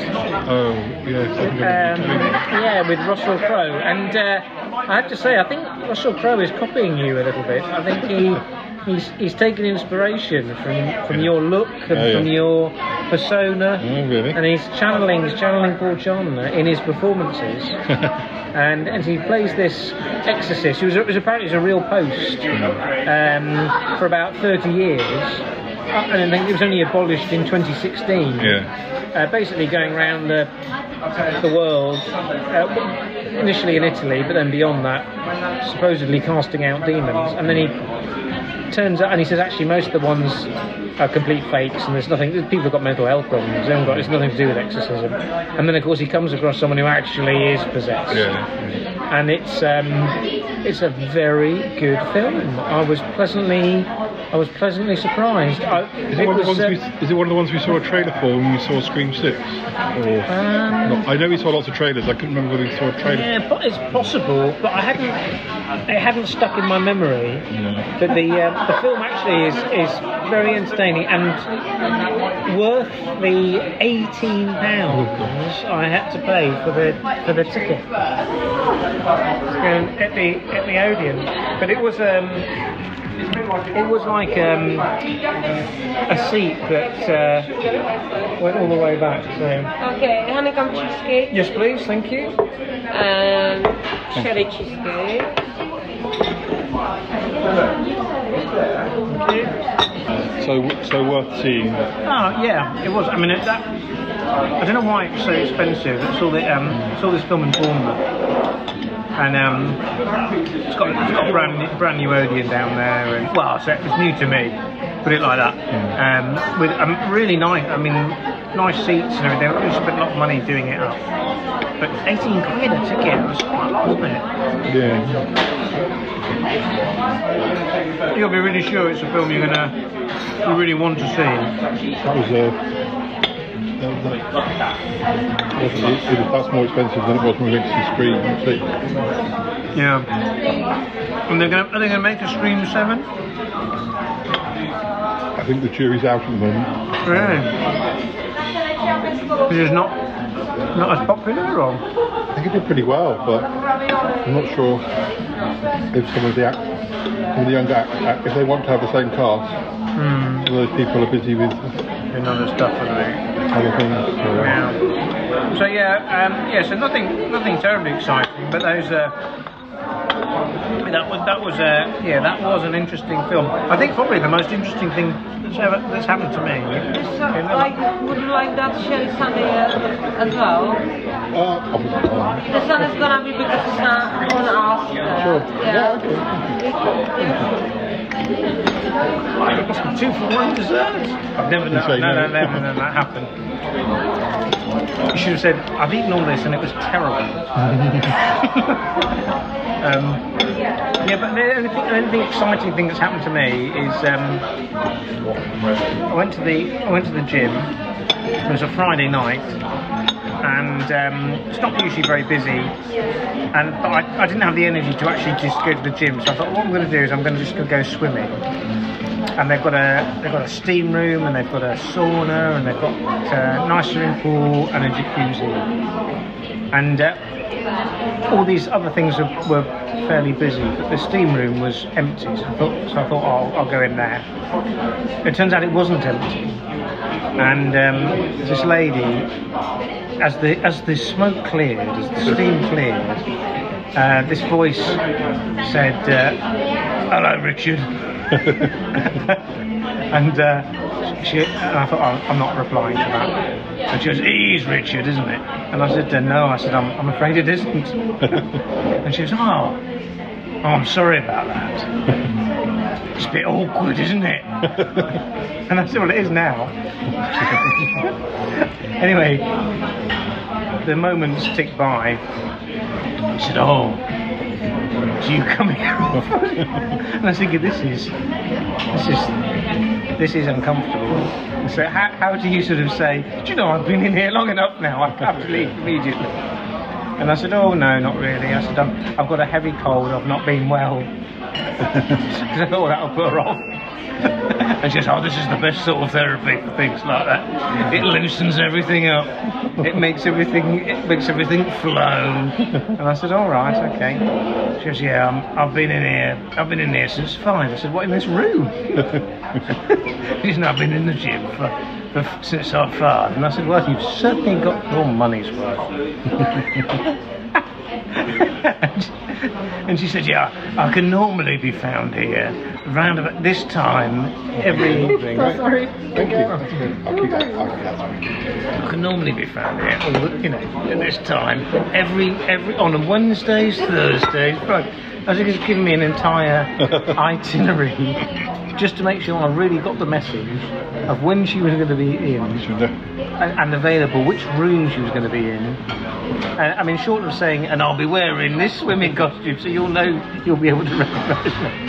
Oh, yes. I think I've Um, been doing it. yeah, with Russell Crowe, and uh, I have to say, I think Russell Crowe is copying you a little bit. I think he he's he's taken inspiration from from your look and Oh, yeah. from your persona, Oh, really? and he's channeling he's channeling Paul John in his performances. [LAUGHS] and and he plays this exorcist who was, was apparently was a real post um, for about 30 years. Uh, and I think it was only abolished in 2016 Yeah. uh, basically going around the the world, uh, initially in Italy, but then beyond that, supposedly casting out demons. And then he turns out, and he says actually most of the ones are complete fakes, and there's nothing. People have got mental health problems. They haven't got. It's nothing to do with exorcism. And then of course he comes across someone who actually is possessed. Yeah. And it's um, it's a very good film. I was pleasantly I was pleasantly surprised. I, Is it, one of the was, ones uh, we, is it one of the ones we saw a trailer for when we saw Scream Six? Or Um, not? I know we saw lots of trailers. I couldn't remember whether we saw a trailer. Yeah, but it's possible, but I hadn't. It hadn't stuck in my memory. But the uh, the film actually is is very entertaining and worth the eighteen pounds I had to pay for the for the ticket um, at the at the Odeon. But it was um. It was like um, a seat that uh, went all the way back. So Okay, honeycomb cheesecake yes, please, thank you. and cherry cheesecake. So so worth seeing. Oh yeah, it was. I mean, it, that I don't know why it's so expensive. It's all the um, saw this film in Bournemouth, and um, it's got it's got a brand new, brand new Odeon down there, and well, so it's new to me. Put it like that. Um, with um, really nice. I mean, nice seats and everything. We spent a lot of money doing it up. But 18 quid a ticket was quite a lot, wasn't it? Yeah. You'll be really sure it's a film you're gonna you really want to see. That was uh, that, wasn't it? It was- that's more expensive than it was when we went to see Scream Six. Yeah. And they're gonna are they gonna make a Scream Seven? I think the jury's out at the moment. Really? Which is not not as popular or I think it did pretty well, but I'm not sure if some of the act, some of the younger act, if they want to have the same cast, Hmm. those people are busy with and other stuff are they? other. So. Yeah. So yeah, um, yeah. So nothing, nothing terribly exciting, but those. Uh, that was that was uh, yeah that was an interesting film. I think probably the most interesting thing that's ever that's happened to me. So, like, would you like that cherry sundae uh, as well? Uh, obviously, The sun is gonna be because it's not on us. Uh, Sure. Yeah. Two for one dessert. I've never no, no, no, never known that happened. You should have said, I've eaten all this and it was terrible. [LAUGHS] um, yeah, but the only, thing, the only thing exciting thing that's happened to me is um, I went to the I went to the gym. It was a Friday night, and um, it's not usually very busy. And but I, I didn't have the energy to actually just go to the gym, so I thought what I'm going to do is I'm going to just go swimming. And they've got a they've got a steam room, and they've got a sauna, and they've got a nice swimming pool and a jacuzzi. And uh, all these other things were, were fairly busy, but the steam room was empty. So I thought, so I thought oh, I'll go in there. It turns out it wasn't empty, and um, this lady, as the as the smoke cleared, as the steam cleared, uh, this voice said, uh, "Hello, Richard." [LAUGHS] and uh, she, and I thought, oh, I'm not replying to that. And she goes, is Richard, isn't it? And I said, uh, no. I said, I'm, I'm afraid it isn't. [LAUGHS] and she goes, oh, oh, I'm sorry about that. [LAUGHS] It's a bit awkward, isn't it? [LAUGHS] and I said, well, it is now. anyway, the moments ticked by. She said, oh, do you come here [LAUGHS] and I was thinking, this is, this is, this is uncomfortable. So how, how do you sort of say, do you know, I've been in here long enough now, I have to leave immediately. And I said, oh no, not really. I said, I've got a heavy cold, I've not been well. [LAUGHS] I thought that'll put her off. [LAUGHS] and she says, oh, this is the best sort of therapy for things like that. It loosens everything up. It makes everything, it makes everything flow. And I said, all right, okay. She goes, yeah, I'm, I've been in here, I've been in here since five. I said, what, in this room? [LAUGHS] she said, I've been in the gym for, since half five. And I said, well, you've certainly got your money's worth. [LAUGHS] and she said, "Yeah, I can normally be found here round about this time every [LAUGHS] evening. sorry. Thank you. I'll keep that. I'll keep that. I can normally be found here, you know, at this time every every on Wednesdays, Thursdays. Right, I think it's given me an entire [LAUGHS] itinerary just to make sure I really got the message of when she was going to be in and, and available, which room she was going to be in. Uh, I mean, short of saying, and I'll be wearing this swimming costume, so you'll know you'll be able to recognise me.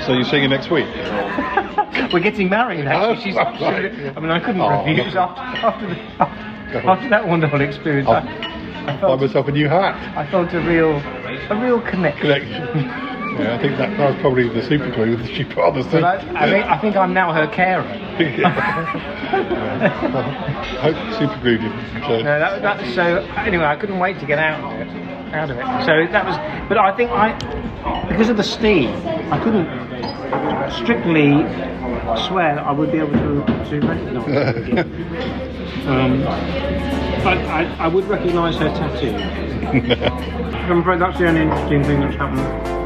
So, so you're seeing it next week? [LAUGHS] we're getting married. Actually, she's. I mean, I couldn't Oh, refuse after after, the, after that wonderful experience. I, I Buy felt myself a new hat. I felt a real a real connection. Connection. Yeah, I think that was probably the super glue that she put on the thing. I, I think I think I'm now her carer. [LAUGHS] [LAUGHS] I hope super glue didn't. Uh, No, that, that, so anyway, I couldn't wait to get out of it. Out of it. So that was, but I think I, because of the steam, I couldn't strictly swear that I would be able to to recognise her. [LAUGHS] Um, but I, I would recognise her tattoo. I'm afraid that's the only interesting thing that's happened.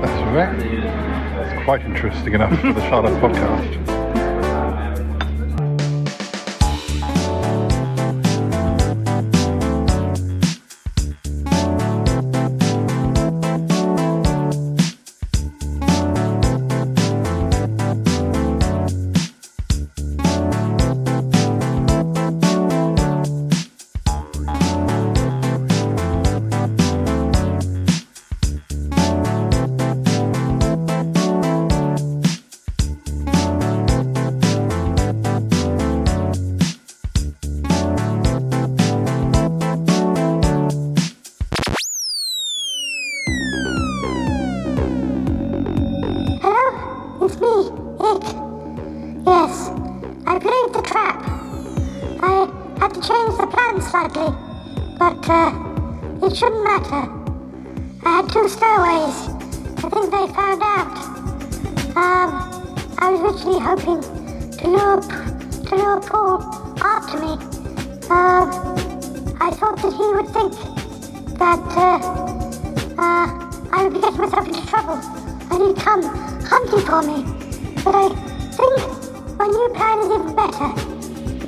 That's right. It's quite interesting enough for the Shy Life podcast.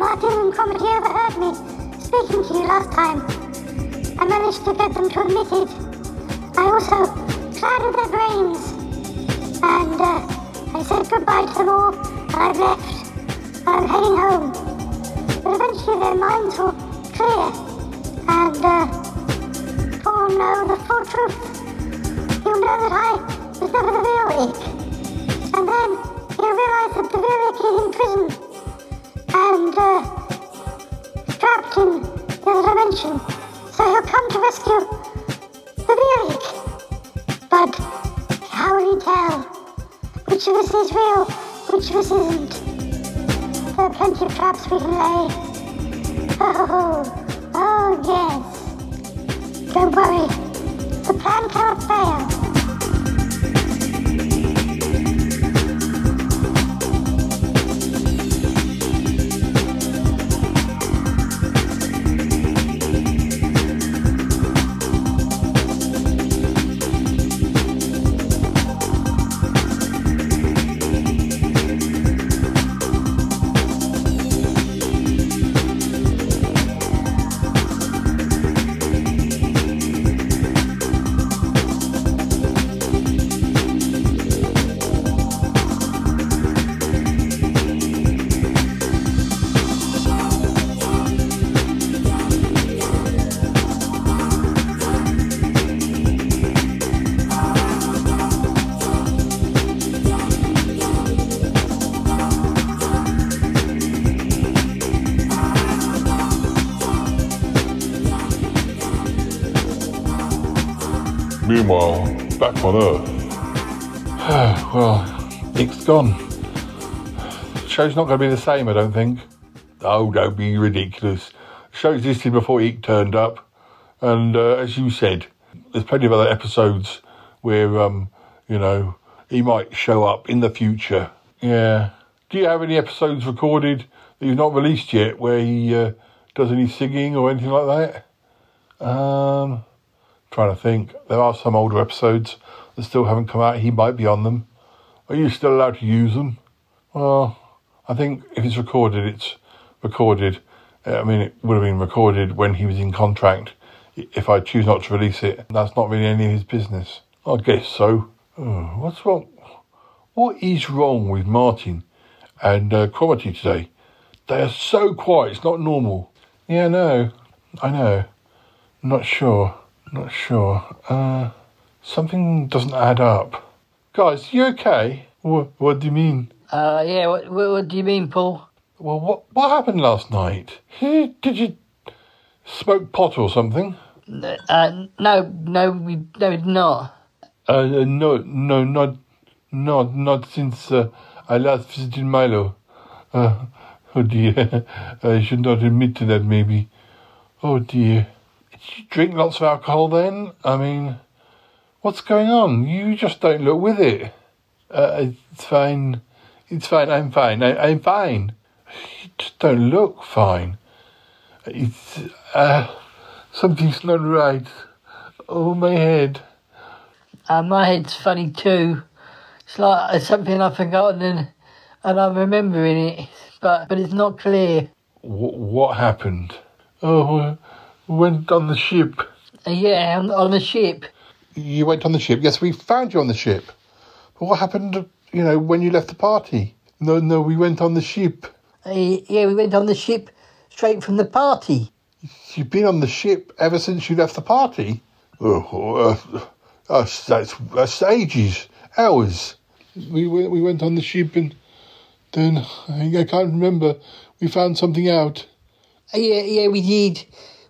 Martin and Cromitty overheard me speaking to you last time. I managed to get them to admit it. I also clouded their brains. And uh, I said goodbye to them all, and I've left. I'm heading home. But eventually their minds will clear, and uh, Paul will know the full truth. He'll know that I was never the real Ikk. And then he'll realize that the real Ikk is in prison and uh, trapped in the dimension. So he'll come to rescue the real But how will he tell which of us is real, which of us isn't? There are plenty of traps we can lay. Oh, oh yes. Don't worry, the plan cannot fail. Back [SIGHS] well, Ikk's gone. The show's not going to be the same, I don't think. Oh, don't be ridiculous. The show existed before Ikk turned up, and uh, as you said, there's plenty of other episodes where, um, you know, he might show up in the future. Yeah. Do you have any episodes recorded that you've not released yet where he uh, does any singing or anything like that? Um, trying to think. There are some older episodes that still haven't come out. He might be on them. Are you still allowed to use them? Well, I think if it's recorded, it's recorded. Uh, I mean, it would have been recorded when he was in contract. If I choose not to release it, that's not really any of his business. I guess so. Oh, what's wrong? What is wrong with Martin and uh, Cromitty today? They are so quiet. It's not normal. Yeah, no, I know. Not sure. Not sure. Uh, something doesn't add up. Guys, you okay? What, what do you mean? Uh, yeah, what, what, what do you mean, Paul? Well, what what happened last night? Did you smoke pot or something? Uh, no, no, we no, not. Uh, no, no, not, not, not since uh, I last visited Milo. Uh, [LAUGHS] oh dear, [LAUGHS] I should not admit to that. Maybe. Oh dear. Drink lots of alcohol then? I mean, what's going on? You just don't look with it. Uh, it's fine. It's fine. I'm fine. I, I'm fine. You just don't look fine. It's uh, something's not right. Oh, my head. Uh, my head's funny too. It's like it's something I've forgotten and, and I'm remembering it, but but it's not clear. What, what happened? Oh, went on the ship. Uh, yeah, on, on the ship. You went on the ship. Yes, we found you on the ship. But what happened? You know, when you left the party? No, no, we went on the ship. Uh, yeah, we went on the ship straight from the party. You've been on the ship ever since you left the party. Oh, uh, that's that's, that's ages, hours. We went we went on the ship and then I can't remember. We found something out. Uh, yeah, yeah, we did.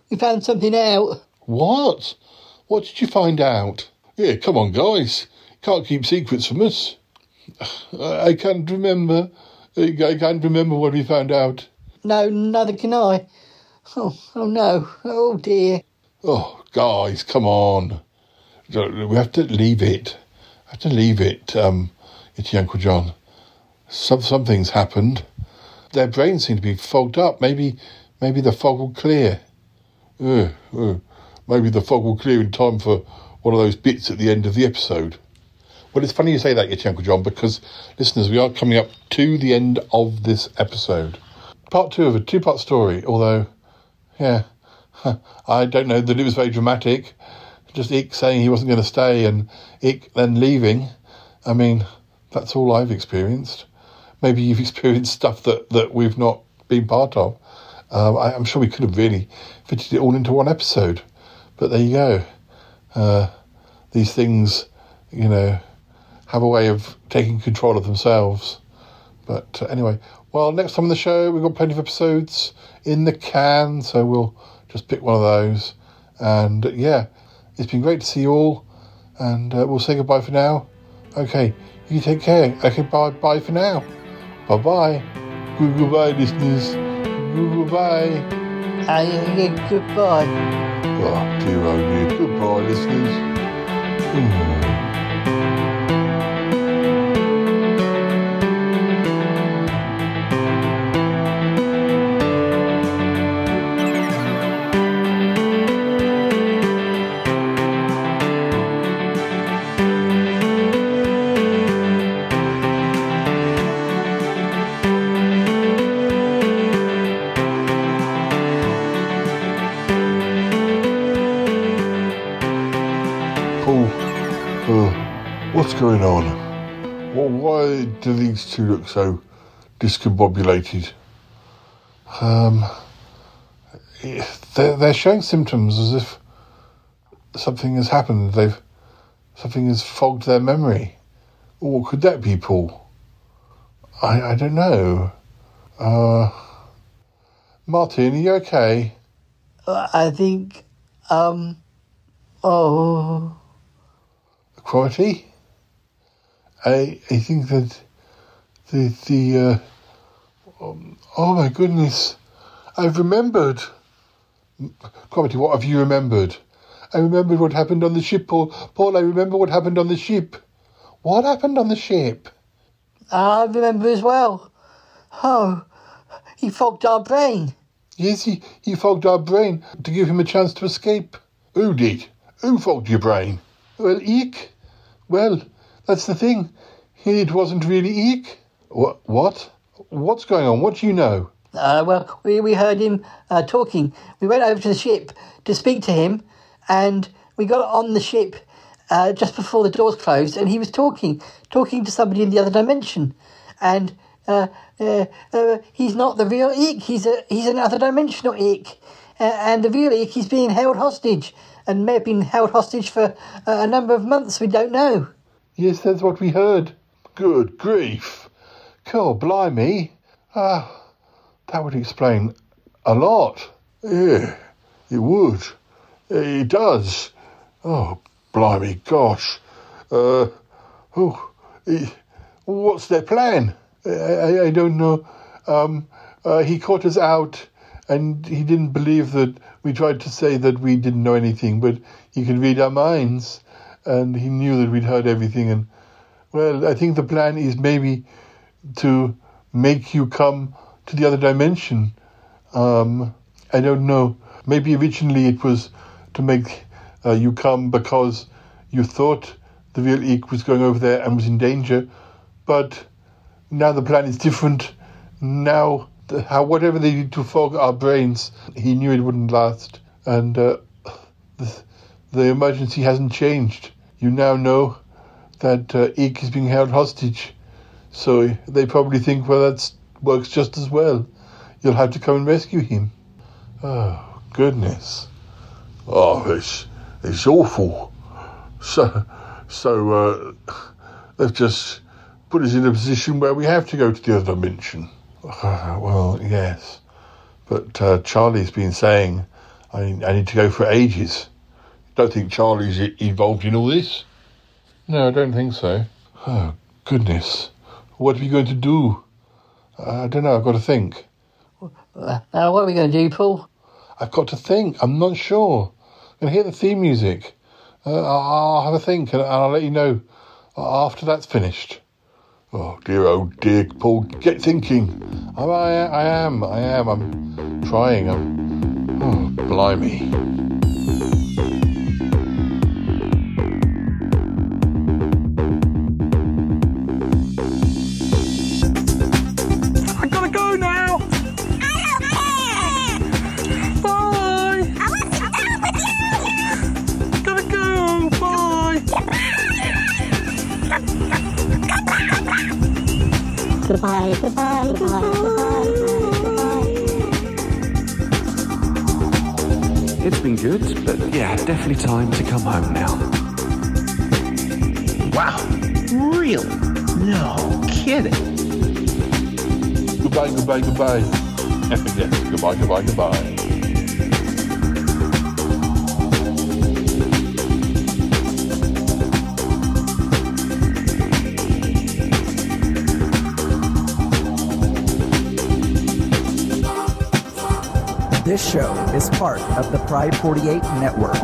We found something out. What? What did you find out? Yeah, come on, guys. Can't keep secrets from us. [SIGHS] I can't remember. I can't remember what we found out. No, neither can I. Oh, oh no. Oh dear. Oh, guys, come on. We have to leave it. I have to leave it, um, it's Uncle John. Some something's happened. Their brains seem to be fogged up. Maybe, maybe the fog will clear. Uh, uh, maybe the fog will clear in time for one of those bits at the end of the episode. Well, it's funny you say that, Yeti Uncle John, because listeners, we are coming up to the end of this episode. Part two of a two-part story. Although, yeah, I don't know that it was very dramatic. Just Ikk saying he wasn't going to stay and Ikk then leaving. I mean, that's all I've experienced. Maybe you've [LAUGHS] experienced stuff that, that we've not been part of. Um, I, am sure we could have really fitted it all into one episode. But there you go. Uh, these things, you know, have a way of taking control of themselves. But uh, anyway, well, next time on the show, we've got plenty of episodes in the can, so we'll just pick one of those. And uh, yeah, it's been great to see you all, and uh, we'll say goodbye for now. Okay, you take care. Okay, bye bye for now. Bye bye. Goodbye, listeners. Goodbye. Uh, yeah, goodbye. Oh, dear, oh dear. Goodbye, listeners. Hmm. Going on? Well, why do these two look so discombobulated? Um, they're, they're showing symptoms as if something has happened. They've something has fogged their memory. What could that be, Paul? I I don't know. Uh, Martin, are you okay? I think, um, oh. Quality? I I think that the the uh, um, oh my goodness, I've remembered. Quality, what have you remembered? I remembered what happened on the ship, Paul. Paul, I remember what happened on the ship. What happened on the ship? I remember as well. Oh, he fogged our brain. Yes, he, he fogged our brain to give him a chance to escape. Who did? Who fogged your brain? Well, Ikk. Well, that's the thing. It wasn't really Ikk. What? What? What's going on? What do you know? Uh, well, we, we heard him uh, talking. We went over to the ship to speak to him, and we got on the ship uh, just before the doors closed, and he was talking, talking to somebody in the other dimension, and uh, uh, uh, he's not the real Ikk. He's a he's another dimensional Ikk, and the real Ikk is being held hostage, and may have been held hostage for a number of months. We don't know. Yes, that's what we heard. Good grief. Cool, blimey. Ah, that would explain a lot. Yeah, it would. It does. Oh, blimey, gosh. Uh, oh, eh, what's their plan? I, I, I don't know. Um, uh, he caught us out, and he didn't believe that we tried to say that we didn't know anything, but he could read our minds, and he knew that we'd heard everything. And well, I think the plan is maybe to make you come to the other dimension. Um, I don't know. Maybe originally it was to make uh, you come because you thought the real Ikk was going over there and was in danger, but now the plan is different. Now, the, how whatever they did to fog our brains, he knew it wouldn't last, and uh, [SIGHS] the emergency hasn't changed. You now know that uh, Ikk is being held hostage, so they probably think, well, that works just as well. You'll have to come and rescue him. Oh goodness! Oh, it's it's awful. So so uh, they've just put us in a position where we have to go to the other dimension. Uh, [SIGHS] well, yes, but uh, Charlie's been saying I, I need to go for ages. I don't think Charlie's involved in all this? No, I don't think so. Oh goodness, what are we going to do? I don't know. I've got to think. Uh, uh, what are we going to do, Paul? I've got to think. I'm not sure. I'm going to hear the theme music. Uh, I'll, I'll have a think and I'll let you know after that's finished. Oh dear, oh dear, Paul, get thinking. I, I, I am, I am. I'm trying. I'm. Oh, blimey. Definitely time to come home now. Wow. Really? No kidding. Goodbye, goodbye, goodbye. [LAUGHS] goodbye, goodbye, goodbye. This show is part of the Pride 48 network.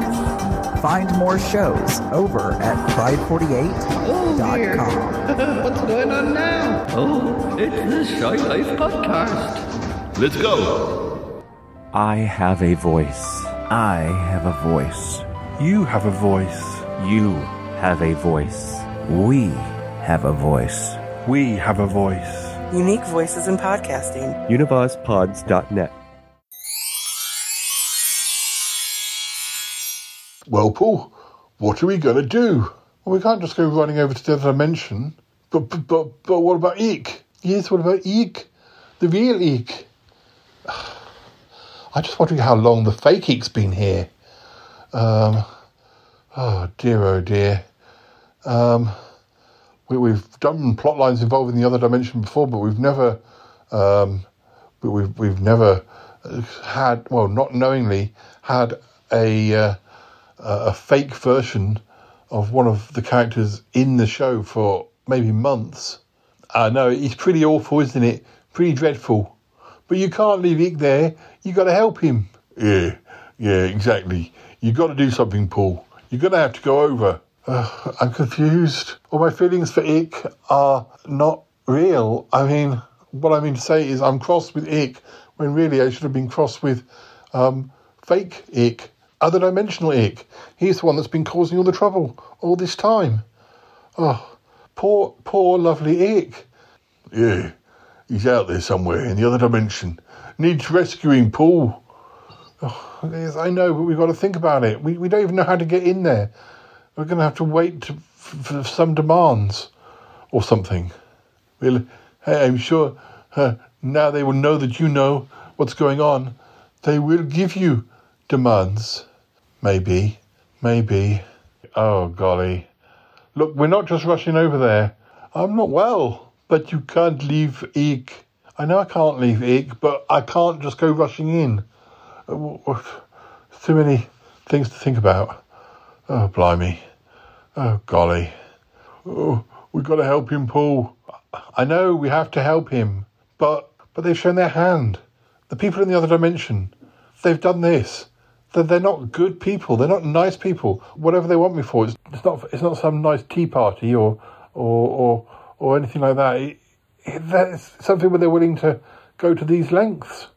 Find more shows over at pride48.com. [LAUGHS] What's going on now? Oh, it's the Shy Life podcast. Let's go. I have a voice. I have a voice. You have a voice. You have a voice. We have a voice. We have a voice. Unique voices in podcasting. UnivazPods.net. Well, Paul, what are we going to do? Well, we can't just go running over to the other dimension. But, but, but, but what about Ikk? Yes, what about Ikk? The real Ikk? [SIGHS] I'm just wondering how long the fake Ikk's been here. Um, oh dear, oh dear. Um, we, we've done plot lines involving the other dimension before, but we've never, um, we've we've never uh, had, well, not knowingly had a uh, a fake version of one of the characters in the show for maybe months. I know it's pretty awful, isn't it? Pretty dreadful. But you can't leave Ikk there. You got to help him. Yeah, yeah, exactly. You got to do something, Paul. You're going to have to go over. Uh, I'm confused. All my feelings for Ikk are not real. I mean, what I mean to say is I'm cross with Ikk when really I should have been cross with um, fake Ikk, other dimensional Ikk. He's the one that's been causing all the trouble all this time. Oh, poor, poor, lovely Ikk. Yeah, he's out there somewhere in the other dimension. Needs rescuing, Paul. Oh, yes, I know, but we've got to think about it. We, we don't even know how to get in there. We're going to have to wait to, for some demands or something. Well, hey, I'm sure uh, now they will know that you know what's going on. They will give you demands. Maybe. Maybe. Oh, golly. Look, we're not just rushing over there. I'm not well. But you can't leave Ikk. I know I can't leave Ikk, but I can't just go rushing in. Too many things to think about. Oh, blimey. Oh, golly. Oh, we've got to help him, Paul. I know we have to help him, but but they've shown their hand. The people in the other dimension, they've done this. They're, they're not good people. They're not nice people. Whatever they want me for, it's, it's not it's not some nice tea party or or or, or anything like that. It, it, that's something where they're willing to go to these lengths,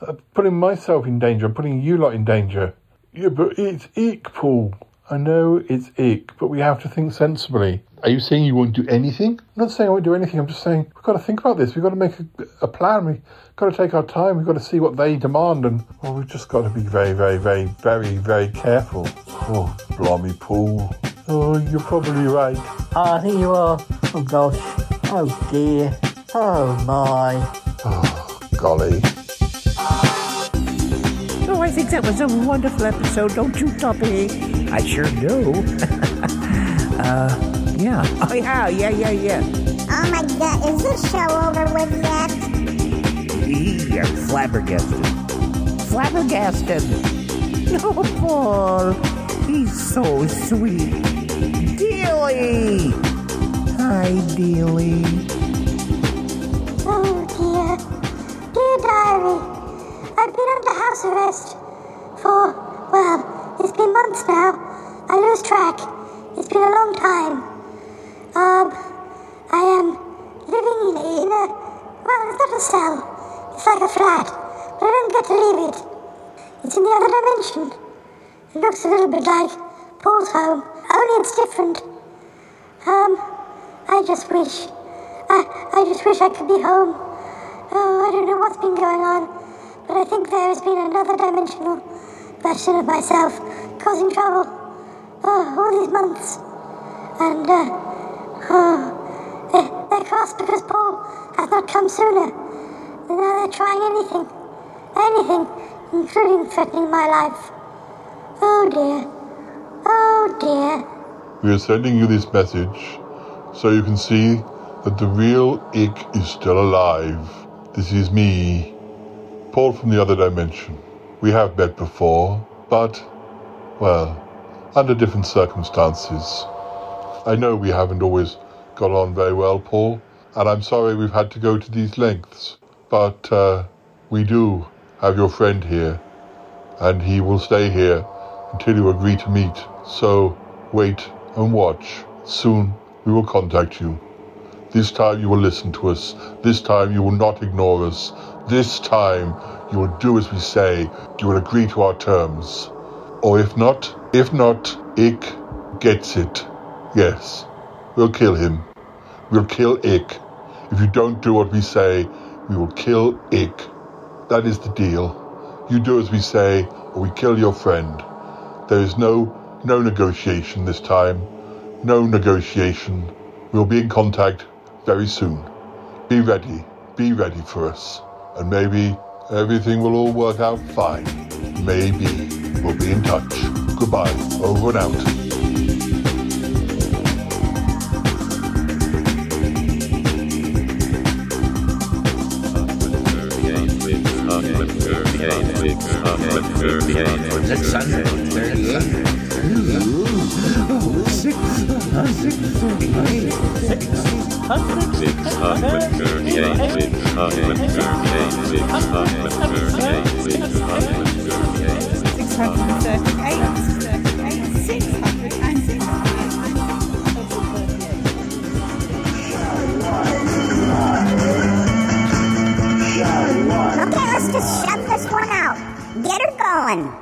uh, putting myself in danger, putting you lot in danger. Yeah, but it's Ikk, Paul. I know it's Ikk, but we have to think sensibly. Are you saying you won't do anything? I'm not saying I won't do anything. I'm just saying we've got to think about this. We've got to make a, a plan. We've got to take our time. We've got to see what they demand, and well, we've just got to be very, very, very, very, very careful. Oh, blimey, Paul. Oh, you're probably right. Ah, here you are. Oh gosh. Oh dear. Oh my. Oh, golly. Oh, I think that was a wonderful episode, don't you, Toppie? I sure do. [LAUGHS] uh, yeah. Oh, yeah, yeah, yeah, yeah. Oh my god, is this show over with yet? Yeah, flabbergasted. Flabbergasted. [LAUGHS] No, Paul. He's so sweet. Dealy! Hi, Dealy. Oh dear. Dear diary. I've been under house arrest for, well, it's been months now. I lose track. It's been a long time. Um, I am living in, in a, well, it's not a cell. It's like a flat, but I don't get to leave it. It's in the other dimension. It looks a little bit like Paul's home, only it's different. Um, I just wish, I, I just wish I could be home. Oh, I don't know what's been going on, but I think there has been another dimensional version of myself causing trouble. Oh, all these months. And, uh, oh, they, they're cross because Paul has not come sooner. Now they're trying anything, anything, including threatening my life. Oh dear. Oh dear. We are sending you this message so you can see that the real Ikk is still alive. This is me, Paul from the other dimension. We have met before, but, well, under different circumstances. I know we haven't always got on very well, Paul, and I'm sorry we've had to go to these lengths, but uh, we do have your friend here, and he will stay here until you agree to meet. So wait and watch. Soon we will contact you. This time you will listen to us. This time you will not ignore us. This time you will do as we say. You will agree to our terms. Or if not, if not, Ikk gets it. Yes, we'll kill him. We'll kill Ikk. If you don't do what we say, we will kill Ikk. That is the deal. You do as we say, or we kill your friend. There is no no negotiation this time. No negotiation. We'll be in contact very soon. Be ready. Be ready for us. And maybe everything will all work out fine. Maybe. We'll be in touch. Goodbye. Over and out. That's Sunday, 38. Ooh, six, uh, six, thirty-eight. Six hundred Six and thirty-eight. Six one out. Get her going.